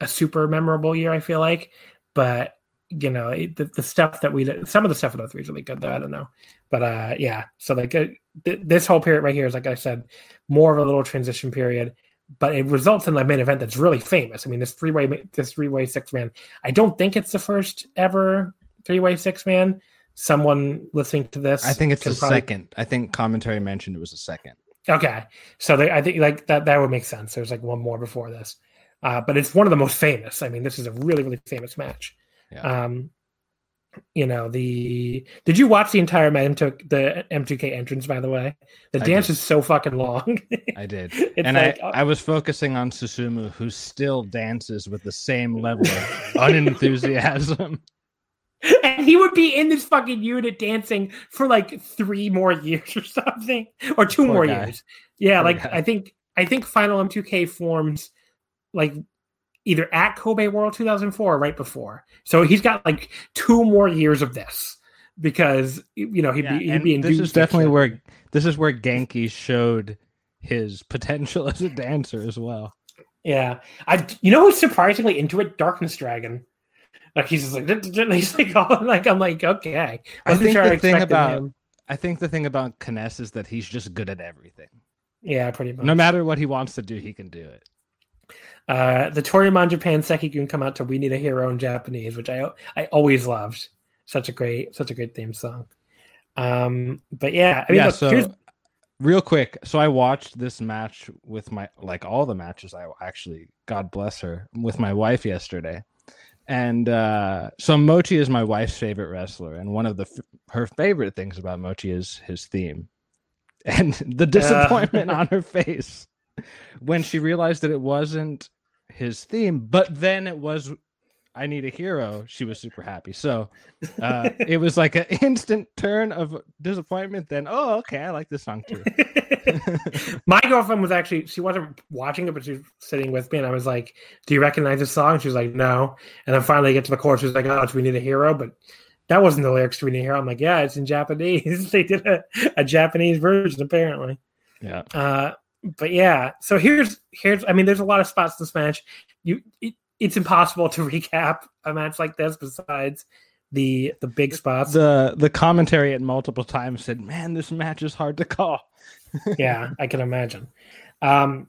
a super memorable year. I feel like, but you know, it, the, the stuff that we some of the stuff in 03 is really good though. I don't know, but uh, yeah. So like uh, th- this whole period right here is like I said, more of a little transition period but it results in a main event that's really famous. I mean, this three way, this three way six man. I don't think it's the first ever three way six man. Someone listening to this, I think it's the probably... second. I think commentary mentioned it was the second. Okay, so they, I think like that that would make sense. There's like one more before this, uh, but it's one of the most famous. I mean, this is a really really famous match. Yeah. Um, you know the did you watch the entire M2, the M2K entrance by the way the I dance did. is so fucking long I did and like, I, uh, I was focusing on Susumu who still dances with the same level of unenthusiasm and he would be in this fucking unit dancing for like three more years or something or two Poor more guy. years yeah Poor like guy. I think I think Final M2K forms like either at Kobe World 2004 or right before. So he's got like two more years of this because you know he'd yeah, be he'd be in. This is definitely where this is where Genki showed his potential as a dancer as well. Yeah, I you know who's surprisingly into it? Darkness Dragon. Like he's just like he's like, oh, like I'm like okay. I think sure the I thing about him. I think the thing about K-ness is that he's just good at everything. Yeah, pretty much. No matter what he wants to do, he can do it. Uh, the Toryumon Japan Seikigun come out to "We Need a Hero" in Japanese, which I I always loved. Such a great, such a great theme song. Um, but yeah, I mean, yeah. Look, so real quick, so I watched this match with my like all the matches. I actually, God bless her, with my wife yesterday. And uh, so Mochi is my wife's favorite wrestler, and one of the her favorite things about Mochi is his theme, and the disappointment uh. on her face when she realized that it wasn't his theme, but then it was I Need a Hero, she was super happy. So uh, it was like an instant turn of disappointment. Then, oh, okay, I like this song too. My girlfriend was actually, she wasn't watching it, but she was sitting with me. And I was like, Do you recognize this song? She was like, No. And then finally I get to the chorus. She was like, Oh, it's We Need a Hero. But that wasn't the lyrics to We Need a Hero. I'm like, Yeah, it's in Japanese. they did a, a Japanese version, apparently. Yeah. Uh, but yeah, so here's here's I mean, there's a lot of spots in this match. You it, it's impossible to recap a match like this besides the the big spots. The the commentary at multiple times said, "Man, this match is hard to call." yeah, I can imagine. Um,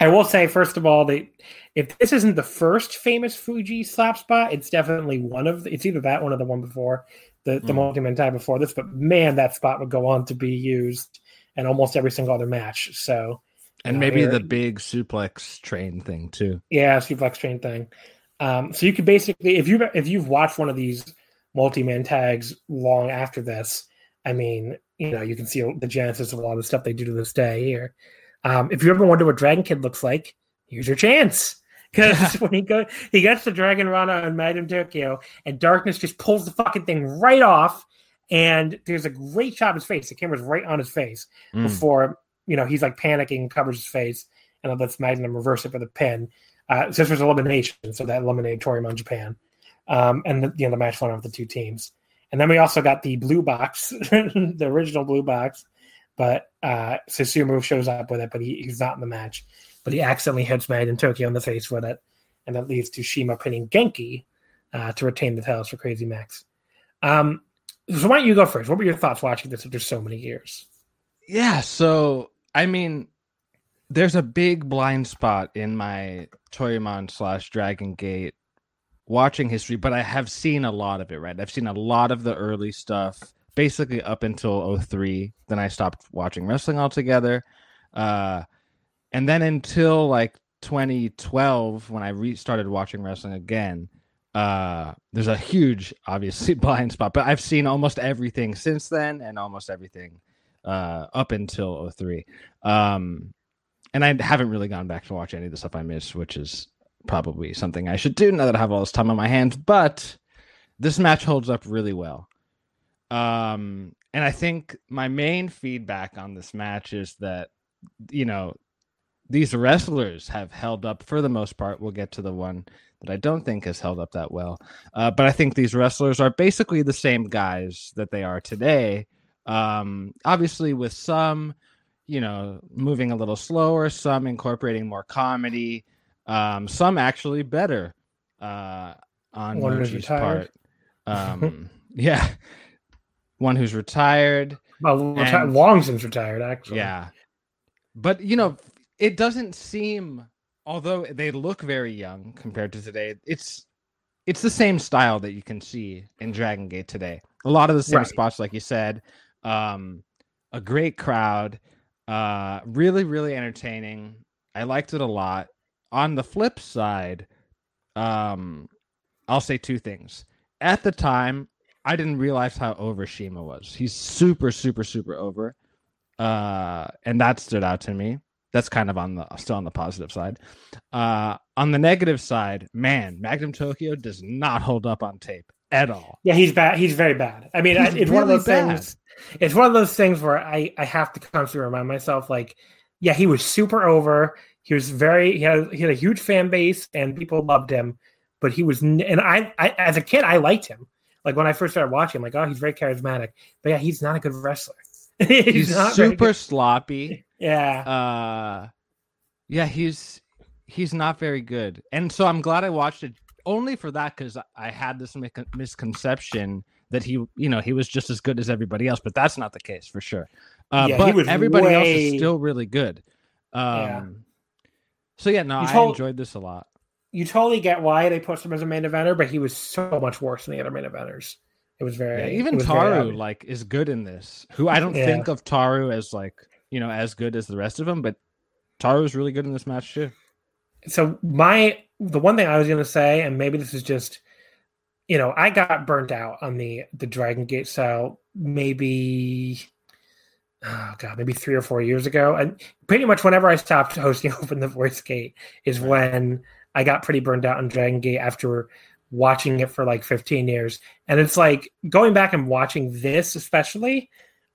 I will say first of all that if this isn't the first famous Fujii slap spot, it's definitely one of the, it's either that one or the one before the the mm. multi man tie before this. But man, that spot would go on to be used and almost every single other match. So, and maybe the big suplex train thing too. yeah, suplex train thing. Um, so you could basically, if you if you've watched one of these multi-man tags long after this, I mean, you know, you can see the genesis of a lot of the stuff they do to this day here. Um, if you ever wonder what Dragon Kid looks like, here's your chance. Because when he go, he gets the Dragon Rana and Magnum Tokyo, and Darkness just pulls the fucking thing right off. And there's a great shot of his face. The camera's right on his face Mm. before you know he's like panicking, covers his face, and lets Magnum reverse it for the pin. Uh, was elimination, so that eliminated Toryumon Japan, um, and the, you know the match went with the two teams. And then we also got the blue box, the original blue box, but uh, Susumu shows up with it, but he, he's not in the match. But he accidentally hits Magnum Tokyo in the face with it, and that leads to CIMA pinning Genki uh, to retain the titles for Crazy Max. Um, so why don't you go first? What were your thoughts watching this after so many years? Yeah, so I mean, there's a big blind spot in my Toryumon slash Dragon Gate watching history, but I have seen a lot of it, right? I've seen a lot of the early stuff, basically up until 03. Then I stopped watching wrestling altogether. Uh, and then until like 2012, when I restarted watching wrestling again, uh, there's a huge, obviously, blind spot, but I've seen almost everything since then and almost everything uh, up until 03. Um, and I haven't really gone back to watch any of the stuff I missed, which is probably something I should do now that I have all this time on my hands. But this match holds up really well. Um, and I think my main feedback on this match is that, you know, these wrestlers have held up for the most part. We'll get to the one that I don't think has held up that well. Uh, but I think these wrestlers are basically the same guys that they are today. Um, obviously, with some, you know, moving a little slower, some incorporating more comedy, um, some actually better uh, on One who's part. Um, yeah, one who's retired. Well, reti- And- long since retired, actually. Yeah. But you know, it doesn't seem although they look very young compared to today, it's it's the same style that you can see in Dragon Gate today. A lot of the same Right. spots, like you said. Um, a great crowd, uh, really, really entertaining. I liked it a lot. On the flip side, um, I'll say two things. At the time, I didn't realize how over CIMA was. He's super, super, super over. Uh, and that stood out to me. That's kind of on the still on the positive side. Uh, on the negative side, man, Magnum Tokyo does not hold up on tape at all. Yeah, he's bad. He's very bad. I mean, I- it's one of those bad. things. It's one of those things where I I have to constantly remind myself, like, yeah, he was super over. He was very. He had he had a huge fan base and people loved him, but he was. And I, I as a kid, I liked him. Like when I first started watching, I'm like, oh, he's very charismatic. But yeah, he's not a good wrestler. he's, He's not super sloppy. Yeah. uh yeah he's he's not very good and so i'm glad i watched it only for that because i had this mi- misconception that he you know he was just as good as everybody else but that's not the case for sure uh Yeah, but everybody else is still really good um Yeah. so yeah no You i enjoyed this a lot you totally get why they put him as a main eventer, but he was so much worse than the other main eventers. It was very yeah, even was taru like is good in this who i don't Yeah. think of taru as like you know as good as the rest of them but taru is really good in this match too so my the one thing I was gonna say, and maybe this is just, you know, I got burnt out on the the Dragon Gate style maybe oh god, maybe three or four years ago. And pretty much whenever I stopped hosting Open the Voice Gate is when I got pretty burned out on Dragon Gate after watching it for like 15 years. And it's like going back and watching this especially,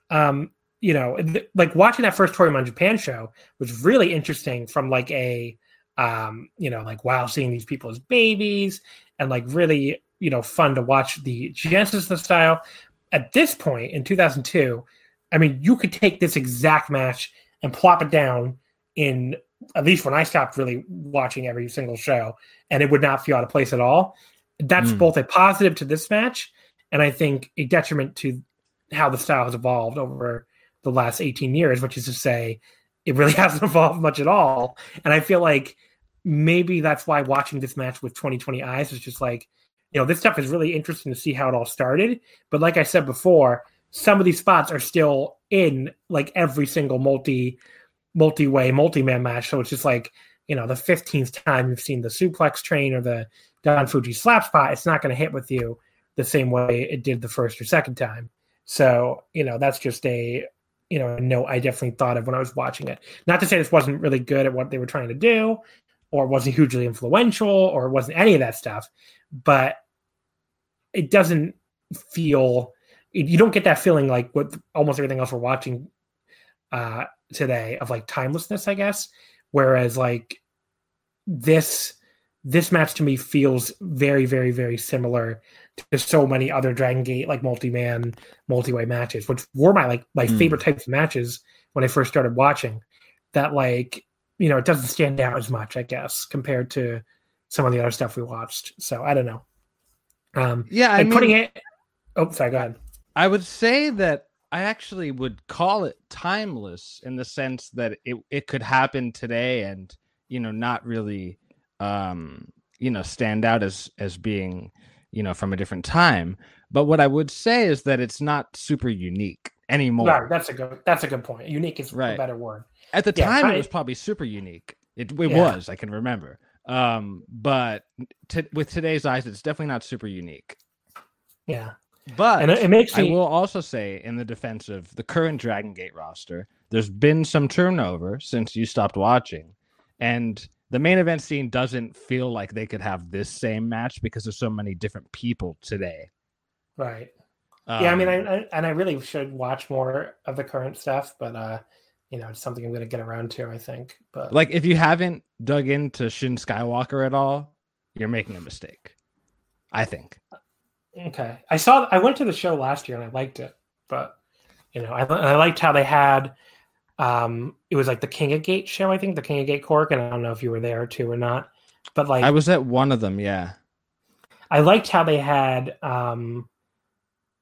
um, you know, th- like watching that first Toryumon Japan show was really interesting from like a um, you know, like wow, seeing these people as babies and like really, you know, fun to watch the genesis of the style. At this point in 2002, I mean, you could take this exact match and plop it down in at least when I stopped really watching every single show, and it would not feel out of place at all. That's Mm. both a positive to this match, and I think a detriment to how the style has evolved over the last 18 years, which is to say, it really hasn't evolved much at all. And I feel like maybe that's why watching this match with 2020 eyes is just like, you know, this stuff is really interesting to see how it all started. But like I said before, some of these spots are still in like every single multi multi-way multi-man match. So it's just like, you know, the 15th time you've seen the suplex train or the Don Fujii slap spot, it's not going to hit with you the same way it did the first or second time. So, you know, that's just a, you know, note I definitely thought of when I was watching it. Not to say this wasn't really good at what they were trying to do or wasn't hugely influential or wasn't any of that stuff, but it doesn't feel, you don't get that feeling like what almost everything else we're watching uh, today of like timelessness, I guess. Whereas like this this match to me feels very, very, very similar to so many other Dragon Gate like multi-man, multi-way matches, which were my like my mm. favorite types of matches when I first started watching. That like you know it doesn't stand out as much, I guess, compared to some of the other stuff we watched. So I don't know. Um, yeah, I mean, putting it. Oh, sorry. Go ahead. I would say that I actually would call it timeless in the sense that it it could happen today and you know not really um you know stand out as as being you know from a different time but what I would say is that it's not super unique anymore. Right, that's a good that's a good point. Unique is right. a better word. At the yeah, time it was probably super unique. It it yeah. was, I can remember. Um but t- with today's eyes it's definitely not super unique. Yeah. But and it makes me... I will also say, in the defense of the current Dragon Gate roster, there's been some turnover since you stopped watching, and the main event scene doesn't feel like they could have this same match because there's so many different people today. Right. Um, yeah, I mean, I, um, I, and I really should watch more of the current stuff, but uh, you know, it's something I'm going to get around to. I think. But like, if you haven't dug into Shun Skywalker at all, you're making a mistake. I think. Okay, I saw. I went to the show last year and I liked it, but you know, I, I liked how they had. Um, it was like the King of Gate show, I think, the King of Gate Cork, and I don't know if you were there too or not, but like I was at one of them, yeah. I liked how they had um,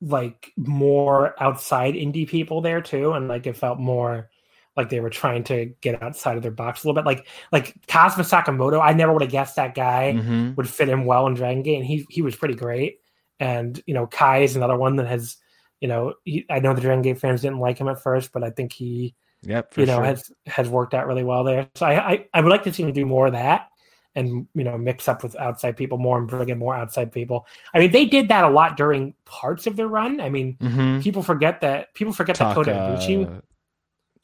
like more outside indie people there too, and like it felt more like they were trying to get outside of their box a little bit. Like like Kazma Sakamoto, I never would have guessed that guy mm-hmm. would fit in well in Dragon Gate, and he he was pretty great and you know Kai is another one that has you know he, I know the Dragon Gate fans didn't like him at first, but I think he yep you know sure. has has worked out really well there. So I, I, I would like to see him do more of that and you know mix up with outside people more and bring in more outside people. I mean they did that a lot during parts of their run. I mean mm-hmm. people forget that people forget that Kota Ibushi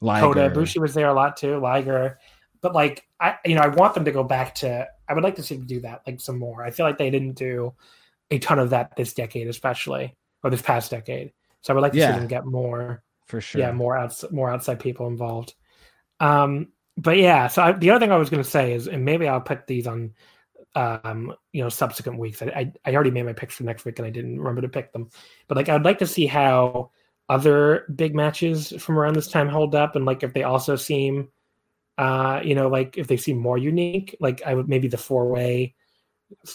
Kota Ibushi was there a lot too. Liger. But like I you know I want them to go back to I would like to see them do that like some more. I feel like they didn't do a ton of that this decade, especially or this past decade. So I would like to yeah, see them get more for sure. Yeah, more outside, more outside people involved. Um, but yeah, so I, the other thing I was going to say is, and maybe I'll put these on, um, you know, subsequent weeks. I, I, I already made my picks for next week and I didn't remember to pick them. But like, I would like to see how other big matches from around this time hold up, and like if they also seem, uh, you know, like if they seem more unique. Like I would maybe the four way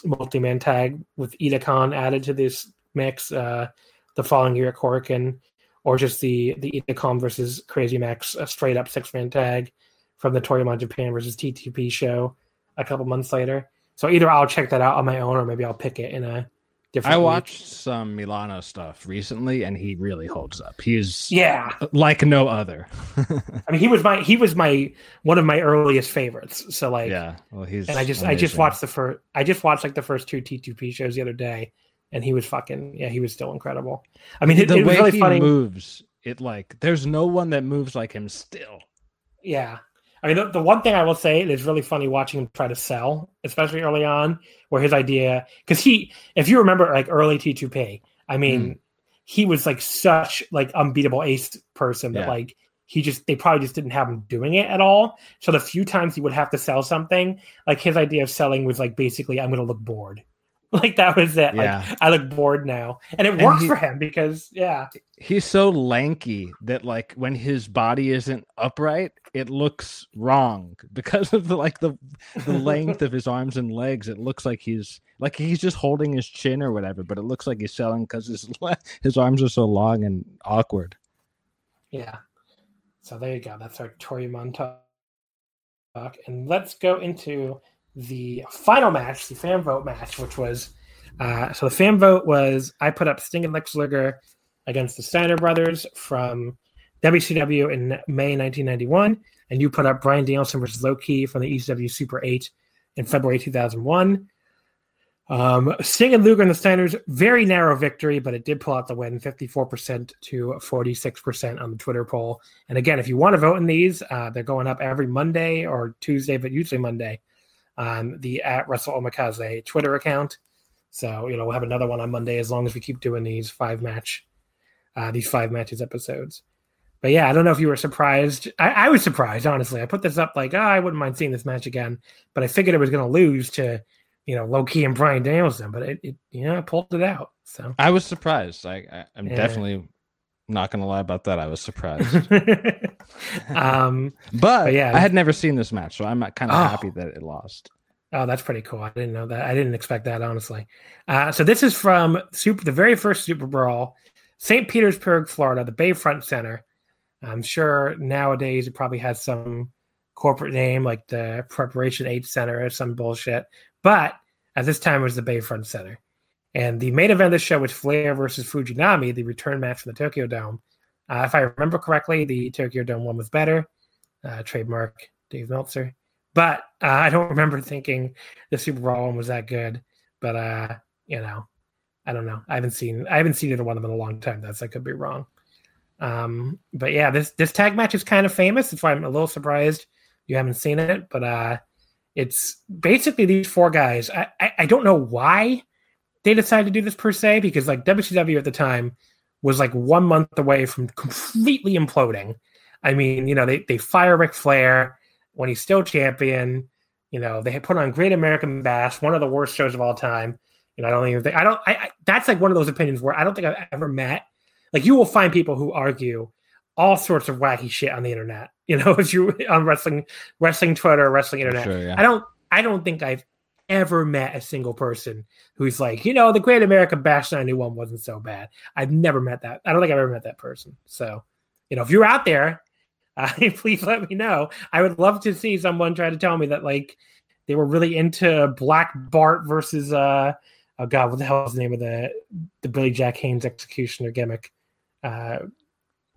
multi-man tag with Ida Khan added to this mix uh, the following year at Korakuen, or just the the Khan versus Crazy Max a straight up six man tag from the Toryumon Japan versus T2P show a couple months later. So either I'll check that out on my own, or maybe I'll pick it in a different. I watched week. some Milano stuff recently, and he really holds up. He's yeah, like no other. I mean, he was my he was my one of my earliest favorites. So like, yeah, well, he's and I just amazing. I just watched the first I just watched like the first two T2P shows the other day, and he was fucking yeah, he was still incredible. I mean, it, the it way really he funny. moves, it like there's no one that moves like him still. Yeah, I mean, the, the one thing I will say is really funny watching him try to sell, especially early on, where his idea, because he, if you remember, like early T2P, I mean, mm. he was like such like unbeatable ace person that yeah. like he just they probably just didn't have him doing it at all. So the few times he would have to sell something, like his idea of selling was like basically, I'm going to look bored. Like that was it. Yeah. Like I look bored now. And it and works he, for him because yeah. He's so lanky that like when his body isn't upright, it looks wrong because of the like the the length of his arms and legs. It looks like he's like he's just holding his chin or whatever, but it looks like he's selling because his his arms are so long and awkward. Yeah. So there you go. That's our Tori talk. And let's go into the final match, the fan vote match, which was uh, so the fan vote was I put up Sting and Lex Luger against the Steiner brothers from WCW in May 1991, and you put up Bryan Danielson versus Low Ki from the ECW Super 8 in February 2001. Um, Sting and Luger and the Steiners, very narrow victory, but it did pull out the win 54% to 46% on the Twitter poll. And again, if you want to vote in these, uh, they're going up every Monday or Tuesday, but usually Monday on the at Wrestle Omakase Twitter account. So, you know, we'll have another one on Monday as long as we keep doing these five match, uh, these five matches episodes. But yeah, I don't know if you were surprised. I, I was surprised, honestly. I put this up like, oh, I wouldn't mind seeing this match again, but I figured it was going to lose to you know, Low Ki and Bryan Danielson, but it, it you know, pulled it out. So I was surprised. I, I am yeah. definitely not gonna lie about that. I was surprised. um, but, but, yeah, I had never seen this match, so I'm kind of oh. happy that it lost. Oh, that's pretty cool. I didn't know that. I didn't expect that honestly. Uh, so this is from Super, the very first Super Brawl, St. Petersburg, Florida, the Bayfront Center. I'm sure nowadays it probably has some corporate name like the Preparation H Center or some bullshit. But at this time, it was the Bayfront Center. And the main event of the show was Flair versus Fujinami, the return match from the Tokyo Dome. Uh, if I remember correctly, the Tokyo Dome one was better. Uh, trademark Dave Meltzer. But uh, I don't remember thinking the Super Brawl one was that good. But uh, you know, I don't know. I haven't seen I haven't seen either one of them in a long time. That's I could be wrong. Um, but yeah, this this tag match is kind of famous. That's why I'm a little surprised you haven't seen it. But uh, it's basically these four guys. I, I, I don't know why they decided to do this per se, because like WCW at the time was like one month away from completely imploding. I mean, you know, they, they fire Ric Flair when he's still champion. You know, they put on Great American Bash, one of the worst shows of all time. You know, I don't even think I don't. I, I that's like one of those opinions where I don't think I've ever met. Like, you will find people who argue all sorts of wacky shit on the internet. You know, if you on wrestling, wrestling Twitter, wrestling internet. Sure, yeah. I don't, I don't think I've ever met a single person who's like, you know, the Great American Bash '91 wasn't so bad. I've never met that. I don't think I've ever met that person. So, you know, if you're out there, uh, please let me know. I would love to see someone try to tell me that like they were really into Black Bart versus uh oh god, what the hell is the name of the the Billy Jack Haynes executioner gimmick? Uh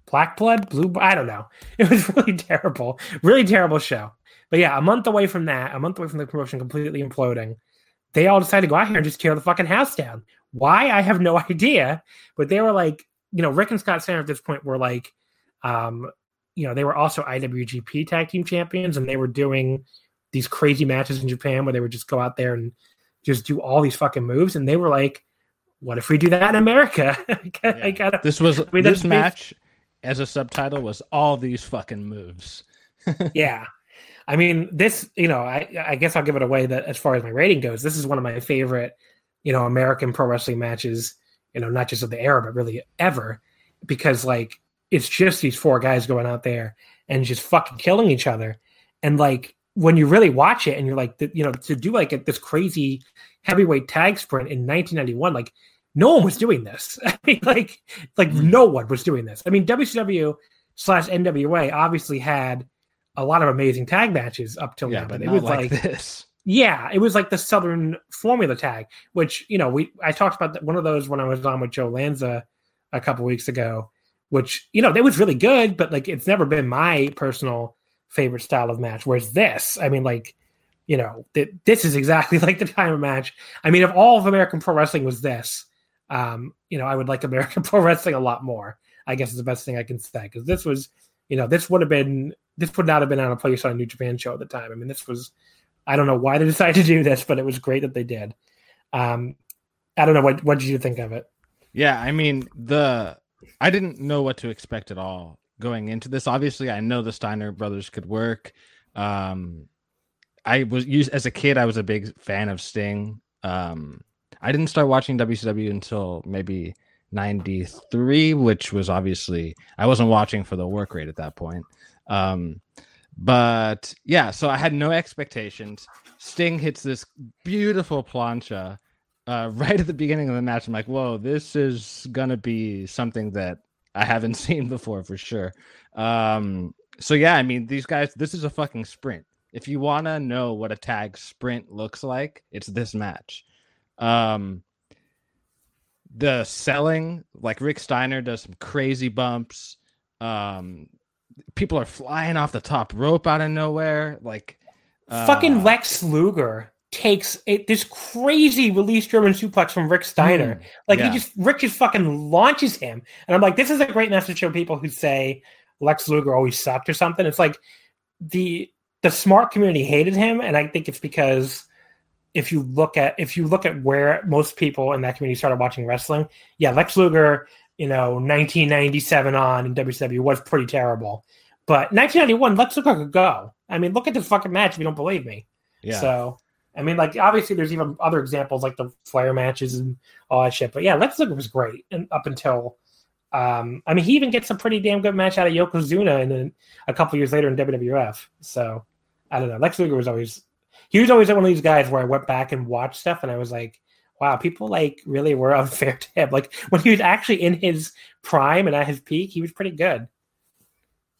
Black Blood, Blue. I don't know. It was really terrible, really terrible show. But yeah, a month away from that, a month away from the promotion completely imploding, they all decided to go out here and just tear the fucking house down. Why? I have no idea. But they were like, you know, Rick and Scott Steiner at this point were like, um, you know, they were also IWGP Tag Team Champions, and they were doing these crazy matches in Japan where they would just go out there and just do all these fucking moves. And they were like, what if we do that in America? I gotta, this was I mean, this match as a subtitle was all these fucking moves. yeah. I mean, this, you know, I, I guess I'll give it away that as far as my rating goes, this is one of my favorite, you know, American pro wrestling matches, you know, not just of the era, but really ever, because like it's just these four guys going out there and just fucking killing each other. And like when you really watch it and you're like, you know, to do like this crazy heavyweight tag sprint in 1991, like mm. no one was doing this. I mean, like, like no one was doing this. I mean, WCW slash NWA obviously had a lot of amazing tag matches up till yeah, now, but, it was like, like, this. Yeah, it was like the Southern Formula tag, which you know we I talked about one of those when I was on with Joe Lanza a couple weeks ago, which you know that was really good, but like it's never been my personal favorite style of match. Whereas this, I mean, like you know, th- this is exactly like the time of match. I mean, if all of American pro wrestling was this, um, you know, I would like American Pro Wrestling a lot more. I guess is the best thing I can say because this was, you know, this would have been this would not have been on a place on a New Japan show at the time. I mean, this was, I don't know why they decided to do this, but it was great that they did. Um, I don't know what what did you think of it? Yeah, I mean the I didn't know what to expect at all going into this. Obviously, I know the Steiner brothers could work. Um, I was used as a kid. I was a big fan of Sting. Um, I didn't start watching WCW until maybe 93, which was obviously I wasn't watching for the work rate at that point. Um, but yeah, so I had no expectations. Sting hits this beautiful plancha uh, right at the beginning of the match. I'm like, whoa, this is gonna be something that I haven't seen before for sure. Um, so yeah, I mean, these guys, this is a fucking sprint. If you wanna know what a tag sprint looks like, it's this match. Um, the selling, like Rick Steiner does some crazy bumps. Um, people are flying off the top rope out of nowhere. Like uh, Fucking Lex Luger takes it, this crazy release German suplex from Rick Steiner. Mm, like yeah. he just Rick just fucking launches him, and I'm like, this is a great message for people who say Lex Luger always sucked or something. It's like the the smart community hated him, and I think it's because if you look at if you look at where most people in that community started watching wrestling, yeah, Lex Luger, you know, 1997 on in WCW was pretty terrible. But 1991, Lex Luger could go. I mean, look at this fucking match if you don't believe me. yeah. So, I mean, like obviously, there's even other examples like the Flair matches and all that shit. But yeah, Lex Luger was great, and up until, um, I mean, he even gets a pretty damn good match out of Yokozuna, and then a couple years later in WWF. So, I don't know. Lex Luger was always, he was always one of these guys where I went back and watched stuff, and I was like, wow, people like really were unfair to him. Like when he was actually in his prime and at his peak, he was pretty good.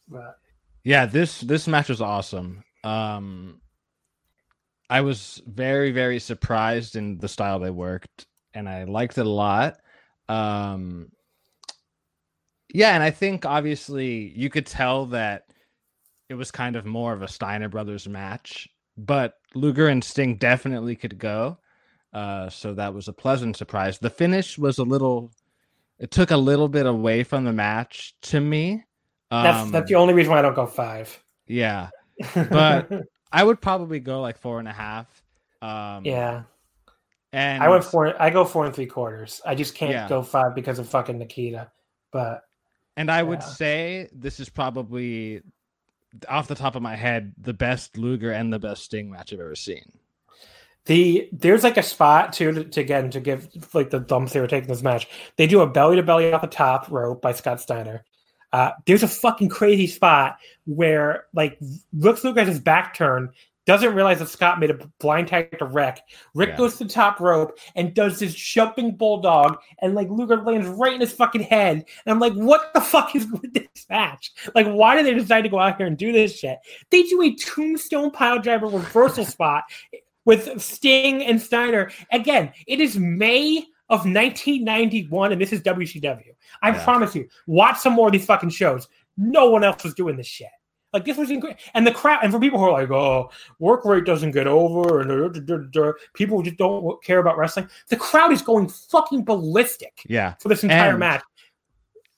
But Yeah, this this match was awesome. Um I was very very surprised in the style they worked and I liked it a lot. Um Yeah, and I think obviously you could tell that it was kind of more of a Steiner brothers match, but Luger and Sting definitely could go. Uh so that was a pleasant surprise. The finish was a little it took a little bit away from the match to me. that's Um, that's the only reason why I don't go five. yeah, But- I would probably go like four and a half. Um, yeah. and I went four. I go four and three quarters. I just can't Yeah. go five because of fucking Nikita. But and I would say this is probably off the top of my head the best Luger and the best Sting match I've ever seen. The there's like a spot too to, to again to give like the dumps they were taking this match. They do a belly to belly off the top rope by Scott Steiner. Uh, there's a fucking crazy spot where like looks Luke has his back turned, doesn't realize that Scott made a blind tag to Rick. Rick Yeah. goes to the top rope and does this jumping bulldog, and like Luger lands right in his fucking head. And I'm like, what the fuck is with this match? Like, why did they decide to go out here and do this shit? They do a tombstone pile driver reversal spot with Sting and Steiner. Again, it is May of 1991, and this is WCW. I Yeah. promise you, watch some more of these fucking shows. No one else was doing this shit. Like this was incredible, and the crowd, and for people who are like, "Oh, work rate doesn't get over," and duh, duh, duh, people who just don't care about wrestling, the crowd is going fucking ballistic Yeah, for this entire And- match.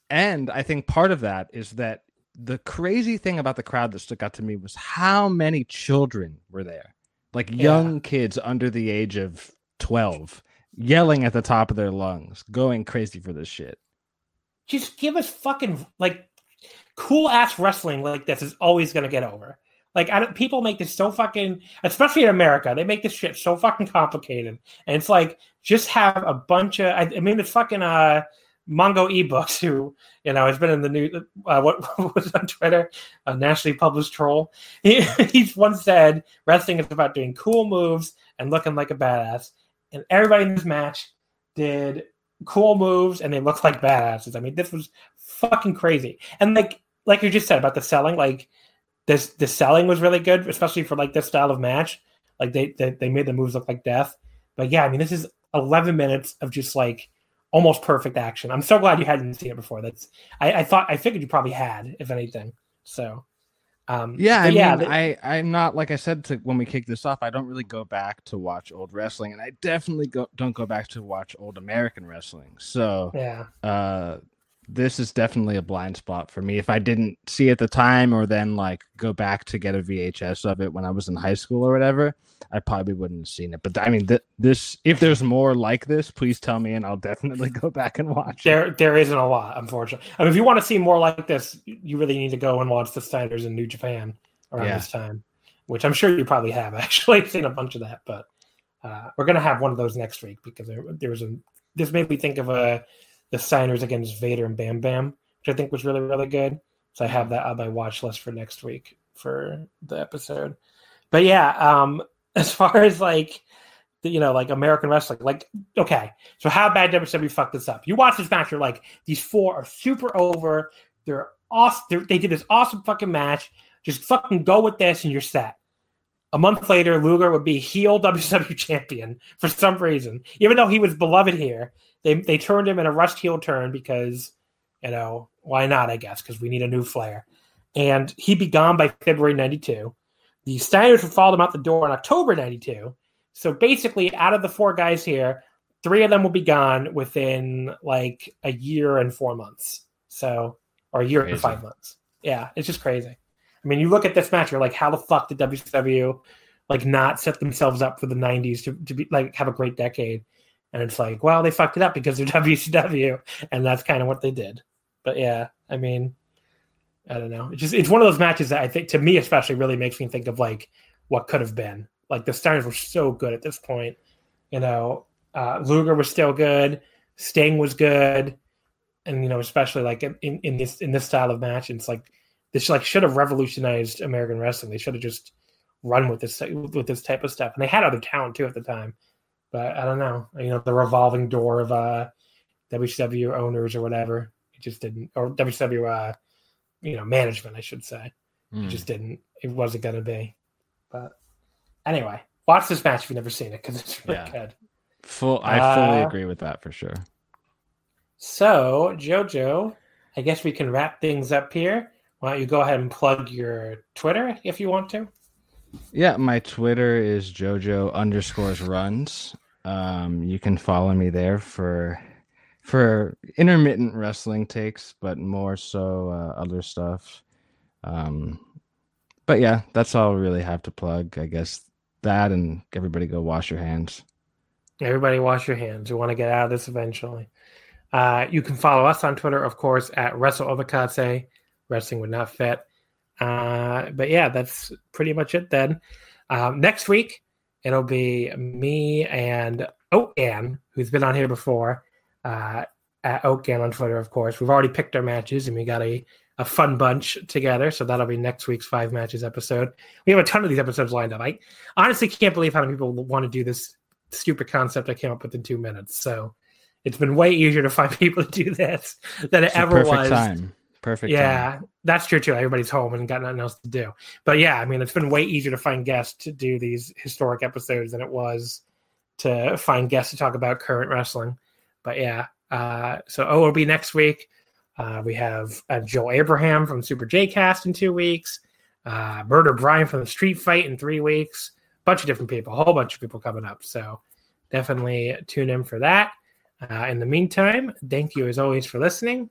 and I think part of that is that the crazy thing about the crowd that stuck out to me was how many children were there, like Yeah. young kids under the age of twelve, yelling at the top of their lungs, going crazy for this shit. just give us fucking like cool ass wrestling like this is always gonna get over. Like I don't, people make this so fucking, especially in America, they make this shit so fucking complicated, and it's like just have a bunch of. I, I mean, it's fucking uh, Mongo ebooks who you know has been in the news. Uh, what, what was on Twitter? A nationally published troll. He, he's once said wrestling is about doing cool moves and looking like a badass, and everybody in this match did cool moves and they looked like badasses. I mean, this was fucking crazy. And like like you just said about the selling, like this the selling was really good, especially for like this style of match. Like they they, they made the moves look like death. But yeah, I mean, this is 11 minutes of just like almost perfect action. I'm so glad you hadn't seen it before. That's I, I thought I figured you probably had, if anything. So um Yeah, I yeah, mean, the- I I'm not like I said to when we kicked this off. I don't really go back to watch old wrestling, and I definitely go, don't go back to watch old American wrestling. So yeah. uh, this is definitely a blind spot for me. If I didn't see at the time, or then like go back to get a VHS of it when I was in high school or whatever, I probably wouldn't have seen it. But I mean, th- this if there's more like this, please tell me, and I'll definitely go back and watch. it. There, there isn't a lot, unfortunately. I mean, if you want to see more like this, you really need to go and watch the Steiners in New Japan around Yeah. this time, which I'm sure you probably have actually seen a bunch of that. But uh, we're gonna have one of those next week because there, there was a. This made me think of uh, the Steiners against Vader and Bam Bam, which I think was really really good. So I have that on my watch list for next week for the episode. But yeah, um, as far as like you know, like American wrestling. Like, okay, so how bad WWE fucked this up? You watch this match, you're like, these four are super over. They're awesome. They're, they did this awesome fucking match. Just fucking go with this, and you're set. A month later, Luger would be heel WWE champion for some reason, even though he was beloved here. They they turned him in a rushed heel turn because you know why not? I guess because we need a new Flair. And he'd be gone by February '92. The Steiners would follow him out the door in October '92. So basically, out of the four guys here, three of them will be gone within like a year and four months. So, or a year crazy. and five months. Yeah, it's just crazy. I mean, you look at this match, you're like, how the fuck did WCW like not set themselves up for the 90s to, to be like have a great decade? And it's like, well, they fucked it up because they're WCW, and that's kind of what they did. But yeah, I mean, I don't know. It's just it's one of those matches that I think to me especially really makes me think of like what could have been. Like the Steiners were so good at this point. You know, uh, Luger was still good. Sting was good, and you know, especially like in, in this in this style of match, it's like this like should have revolutionized American wrestling. They should have just run with this with this type of stuff, and they had other talent too at the time. But I don't know, you know, the revolving door of uh, WCW owners or whatever, it just didn't, or WCW, uh, you know, management, I should say, mm. it hmm. just didn't. It wasn't going to be. But anyway, watch this match if you've never seen it because it's really yeah. good. Full, I fully uh, agree with that for sure. So, JoJo, I guess we can wrap things up here. Why don't you go ahead and plug your Twitter if you want to? Yeah, my Twitter is JoJo underscores runs. Um, you can follow me there for for intermittent wrestling takes, but more so uh, other stuff. Um, but yeah, that's all I really have to plug. I guess that and everybody go wash your hands. Everybody wash your hands. We want to get out of this eventually. Uh, you can follow us on Twitter, of course, at Wrestle Omakase. Wrestling would not fit. Uh, but yeah, that's pretty much it then. Um, next week, it'll be me and Oakan, who's been on here before, uh, at Oakan on Twitter, of course. We've already picked our matches and we got a, a fun bunch together. So that'll be next week's five matches episode. We have a ton of these episodes lined up. I honestly can't believe how many people want to do this stupid concept I came up with in two minutes. So it's been way easier to find people to do this than it ever was. Time. Perfect. Yeah, time. that's true too. Everybody's home and got nothing else to do. But yeah, I mean, it's been way easier to find guests to do these historic episodes than it was to find guests to talk about current wrestling. But yeah, uh, so be next week. Uh, we have uh, Joe Abraham from Super J Cast in two weeks. Uh, Murder Brian from the Street Fight in three weeks bunch of different people, a whole bunch of people coming up. So definitely tune in for that. Uh, in the meantime, thank you as always for listening,